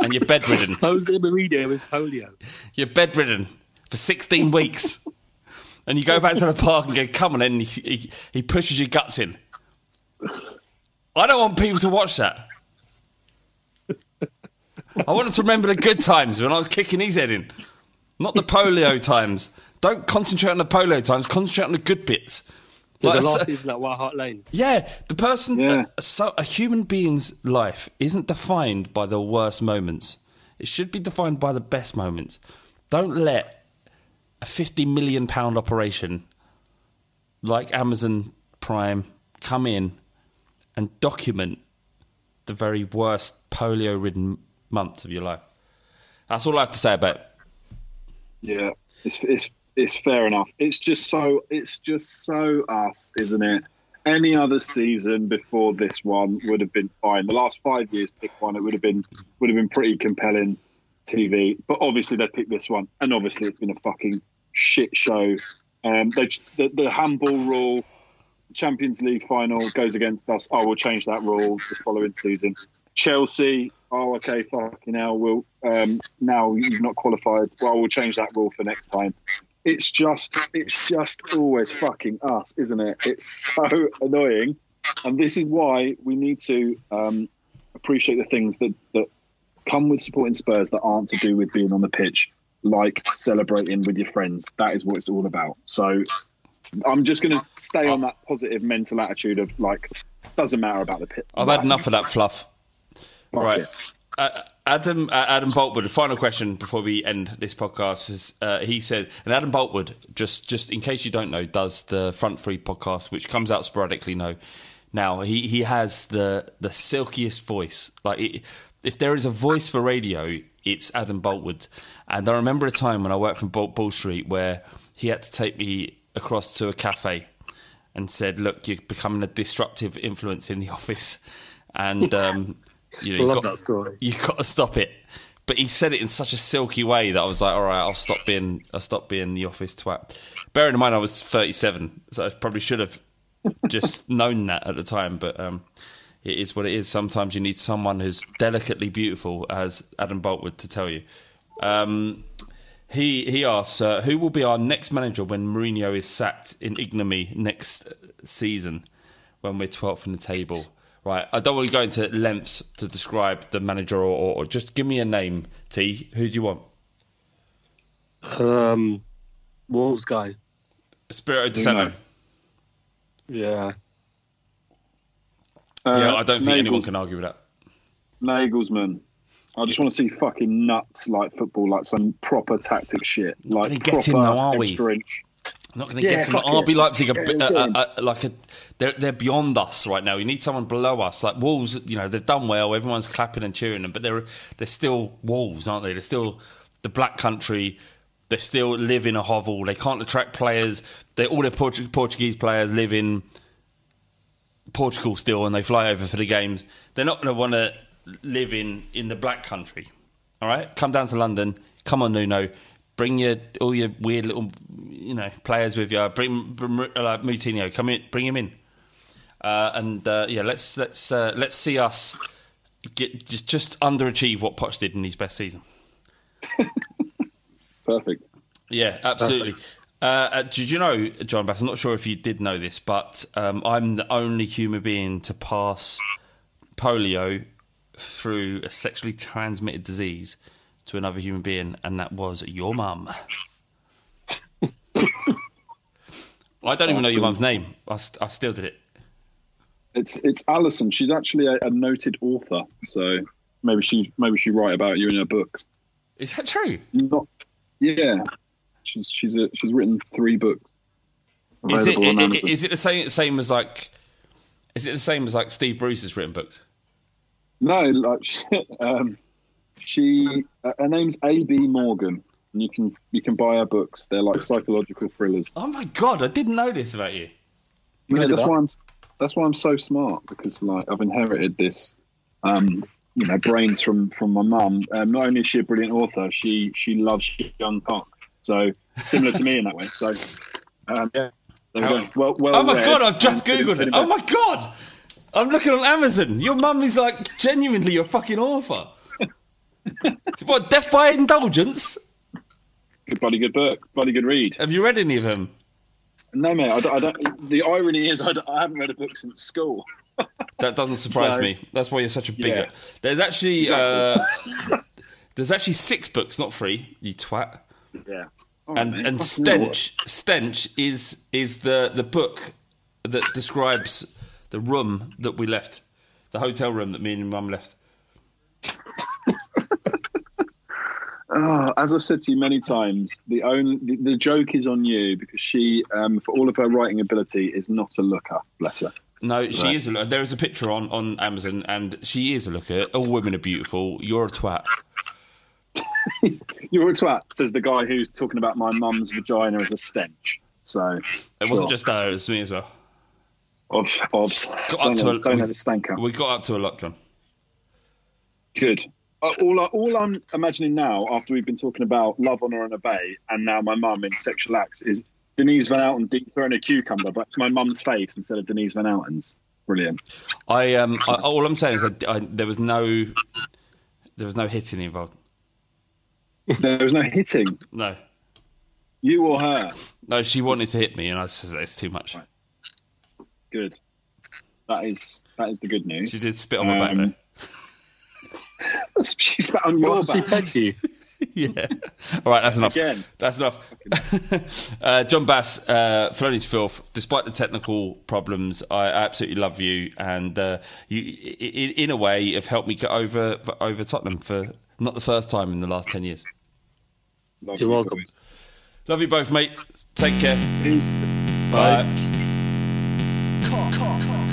[SPEAKER 5] and you're bedridden. <laughs>
[SPEAKER 6] Jose Mourinho is polio.
[SPEAKER 5] You're bedridden for 16 weeks, and you go back to the park and go, "Come on!" And he, he, he pushes your guts in. I don't want people to watch that. I want them to remember the good times when I was kicking his head in, not the polio times. Don't concentrate on the polio times. Concentrate on the good bits.
[SPEAKER 6] Yeah,
[SPEAKER 5] Like,
[SPEAKER 6] the last
[SPEAKER 5] so-
[SPEAKER 6] season at White Hart Lane.
[SPEAKER 5] yeah, the person.
[SPEAKER 4] Yeah.
[SPEAKER 5] A, so a human being's life isn't defined by the worst moments. It should be defined by the best moments. Don't let a fifty million pound operation like Amazon Prime come in and document the very worst polio-ridden months of your life. That's all I have to say about it.
[SPEAKER 4] Yeah, it's it's it's fair enough. It's just so it's just so us, isn't it? any other season before this one would have been fine. The last five years, pick one, it would have been would have been pretty compelling TV. But obviously, they picked this one, and obviously, it's been a fucking shit show. Um, they, the, the handball rule, Champions League final goes against us. Oh, we'll change that rule the following season. Chelsea, oh, okay, fucking hell, we'll um, now you've not qualified. Well, we'll change that rule for next time. It's just, it's just always fucking us, isn't it? It's so annoying, and this is why we need to um, appreciate the things that that come with supporting Spurs that aren't to do with being on the pitch, like celebrating with your friends. That is what it's all about. So I'm just going to stay on that positive mental attitude of like, doesn't matter about the pit.
[SPEAKER 5] I've had enough of that fluff.
[SPEAKER 4] Fuck
[SPEAKER 5] right.
[SPEAKER 4] it.
[SPEAKER 5] Uh, Adam uh, Adam Boltwood. Final question before we end this podcast is uh, he said, and Adam Boltwood, just just in case you don't know, does the Front Three podcast, which comes out sporadically. No, now he he has the the silkiest voice. Like it, if there is a voice for radio, it's Adam Boltwood. And I remember a time when I worked from Ball Street where he had to take me across to a cafe and said, "Look, you're becoming a disruptive influence in the <laughs> office." And um, you know,
[SPEAKER 6] love
[SPEAKER 5] you've got,
[SPEAKER 6] that story. <laughs>
[SPEAKER 5] You've got to stop it. But he said it in such a silky way that I was like, "All right, I'll stop being, I'll stop being the office twat." Bearing in mind, I was 37, so I probably should have just <laughs> known that at the time. But um, it is what it is. Sometimes you need someone who's delicately beautiful, as Adam Boltwood, to tell you. Um, he he asks, uh, who will be our next manager when Mourinho is sacked in ignominy next season when we're 12th in the table? Right, I don't want to go into lengths to describe the manager or, or, or just give me a name, T. Who do you want?
[SPEAKER 6] Um, Wolves guy.
[SPEAKER 5] Spirito De
[SPEAKER 4] Nuno.
[SPEAKER 5] Santo.
[SPEAKER 6] Yeah.
[SPEAKER 5] Yeah,
[SPEAKER 4] Uh,
[SPEAKER 5] I don't think anyone can argue with that.
[SPEAKER 4] Nagelsmann. I just want to see fucking nuts like football, like some proper tactic shit, like
[SPEAKER 5] gonna get him
[SPEAKER 4] proper
[SPEAKER 5] though, are we?
[SPEAKER 4] extra inch.
[SPEAKER 5] Not going to
[SPEAKER 4] Yeah,
[SPEAKER 5] get
[SPEAKER 4] fuck
[SPEAKER 5] RB
[SPEAKER 4] it.
[SPEAKER 5] Leipzig, are,
[SPEAKER 4] Yeah,
[SPEAKER 5] bi-
[SPEAKER 4] get him.
[SPEAKER 5] uh, uh, like a, they're they're beyond us right now. You need someone below us. Like Wolves, you know, they've done well. Everyone's clapping and cheering them, but they're they're still Wolves, aren't they? They're still the Black Country. They still live in a hovel. They can't attract players. They all their Portu- Portuguese players live in Portugal still, and they fly over for the games. They're not going to want to live in in the Black Country. All right, come down to London. Come on, Nuno. Bring your all your weird little, you know, players with you. Bring, bring uh, like Moutinho. Come in. Bring him in. Uh, and uh, yeah, let's let's uh, let's see us get just, just underachieve what Poch did in his best season. <laughs>
[SPEAKER 4] Perfect.
[SPEAKER 5] Yeah, absolutely. Uh, uh, did you know, John Bass? I'm not sure if you did know this, but um, I'm the only human being to pass polio through a sexually transmitted disease to another human being, and that was your mum. I don't even know your mum's name. I, st- I still did it.
[SPEAKER 4] It's it's Alison. She's actually a, a noted author, so maybe she maybe she write about you in her book.
[SPEAKER 5] Is that true?
[SPEAKER 4] Not, yeah. She's she's a, she's written three books.
[SPEAKER 5] Is it,
[SPEAKER 4] available on
[SPEAKER 5] i- i-
[SPEAKER 4] Amazon.
[SPEAKER 5] is it the same same as like? Is it the same as like Steve Bruce has written books?
[SPEAKER 4] No, like <laughs> um, she uh, her name's A B Morgan, and you can you can buy her books. They're like psychological thrillers.
[SPEAKER 5] Oh my god, I didn't know this about you.
[SPEAKER 4] Yeah,
[SPEAKER 6] Really
[SPEAKER 4] that's
[SPEAKER 6] that?
[SPEAKER 4] why I'm that's why I'm so smart because like I've inherited this, um, you know, brains from from my mum. Um, not only is she a brilliant author, she she loves young cock. So similar to me in that way. So um, yeah, we
[SPEAKER 5] How-
[SPEAKER 4] Well, well
[SPEAKER 5] Oh my
[SPEAKER 4] read
[SPEAKER 5] god, I've just
[SPEAKER 4] and
[SPEAKER 5] googled it. Oh my god, I'm looking on Amazon. Your mum is like genuinely a fucking author. <laughs> what Death by Indulgence?
[SPEAKER 4] good, bloody good book, bloody good read.
[SPEAKER 5] Have you read any of them?
[SPEAKER 4] No, mate, I don't. I don't the irony is I, I haven't read a book since school. <laughs>
[SPEAKER 5] That doesn't surprise
[SPEAKER 4] So-
[SPEAKER 5] me. That's why you're such a bigot.
[SPEAKER 4] Yeah.
[SPEAKER 5] There's actually
[SPEAKER 4] Exactly.
[SPEAKER 5] uh, <laughs> there's actually six books, not three. You twat.
[SPEAKER 4] Yeah. Right,
[SPEAKER 5] and
[SPEAKER 4] mate,
[SPEAKER 5] and stench stench is is the the book that describes the room that we left, the hotel room that me and mum left.
[SPEAKER 4] Oh, as I've said to you many times, the only the, the joke is on you because she, um, for all of her writing ability, is not a looker. Bless her.
[SPEAKER 5] No, she
[SPEAKER 4] Right.
[SPEAKER 5] is. A, look- there is a picture on, on Amazon, and she is a looker. All women are beautiful. You're a twat. <laughs>
[SPEAKER 4] You're a twat, says the guy who's talking about my mum's vagina as a stench. So
[SPEAKER 5] It wasn't
[SPEAKER 4] sure.
[SPEAKER 5] just her; it was me as well.
[SPEAKER 4] of of
[SPEAKER 5] Got up
[SPEAKER 4] don't,
[SPEAKER 5] to
[SPEAKER 4] know,
[SPEAKER 5] a,
[SPEAKER 4] don't
[SPEAKER 5] we,
[SPEAKER 4] have a stanker.
[SPEAKER 5] we got up to a lot, John.
[SPEAKER 4] Good. All, I- all I'm imagining now, after we've been talking about love, honour, and obey, and now my mum in sexual acts, is Denise Van Outen deep throwing a cucumber, but to my mum's face instead of Denise Van Outen's. Brilliant.
[SPEAKER 5] I um. I, all I'm saying is I, I, there was no there was no hitting involved.
[SPEAKER 4] There was no hitting.
[SPEAKER 5] No,
[SPEAKER 4] You or her.
[SPEAKER 5] no. She wanted to hit me, and I said it's too much.
[SPEAKER 4] Good. That is that is the good news.
[SPEAKER 5] She did spit on my back
[SPEAKER 4] Um,
[SPEAKER 5] though. <laughs>
[SPEAKER 4] she spat on your back
[SPEAKER 6] pegged you?
[SPEAKER 5] yeah. All right, that's enough.
[SPEAKER 4] again.
[SPEAKER 5] That's enough. <laughs> uh, John Bass, uh, Filoni's filth. Despite the technical problems, I absolutely love you, and uh, you, in, in a way, have helped me get over over Tottenham for not the first time in the last ten years.
[SPEAKER 4] Love
[SPEAKER 6] You're
[SPEAKER 4] you,
[SPEAKER 6] welcome.
[SPEAKER 4] boys.
[SPEAKER 5] Love you both, mate. Take care.
[SPEAKER 4] Peace.
[SPEAKER 5] Bye.
[SPEAKER 3] L-I-G-H-T-I-N-G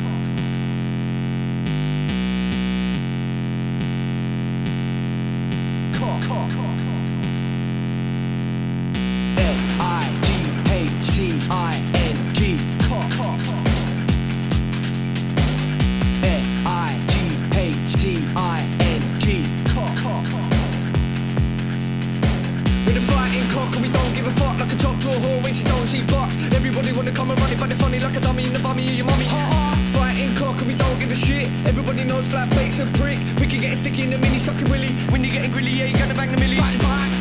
[SPEAKER 3] draw her when she don't see blocks. Everybody wanna come and run it but they're funny like a dummy in the bummy of your mummy. Fighting cock and we don't give a shit. Everybody knows flat bait's a prick. We can get sticky in the mini sucking willy When you're getting grilly yeah you're gonna bang the millie. Bang, bang.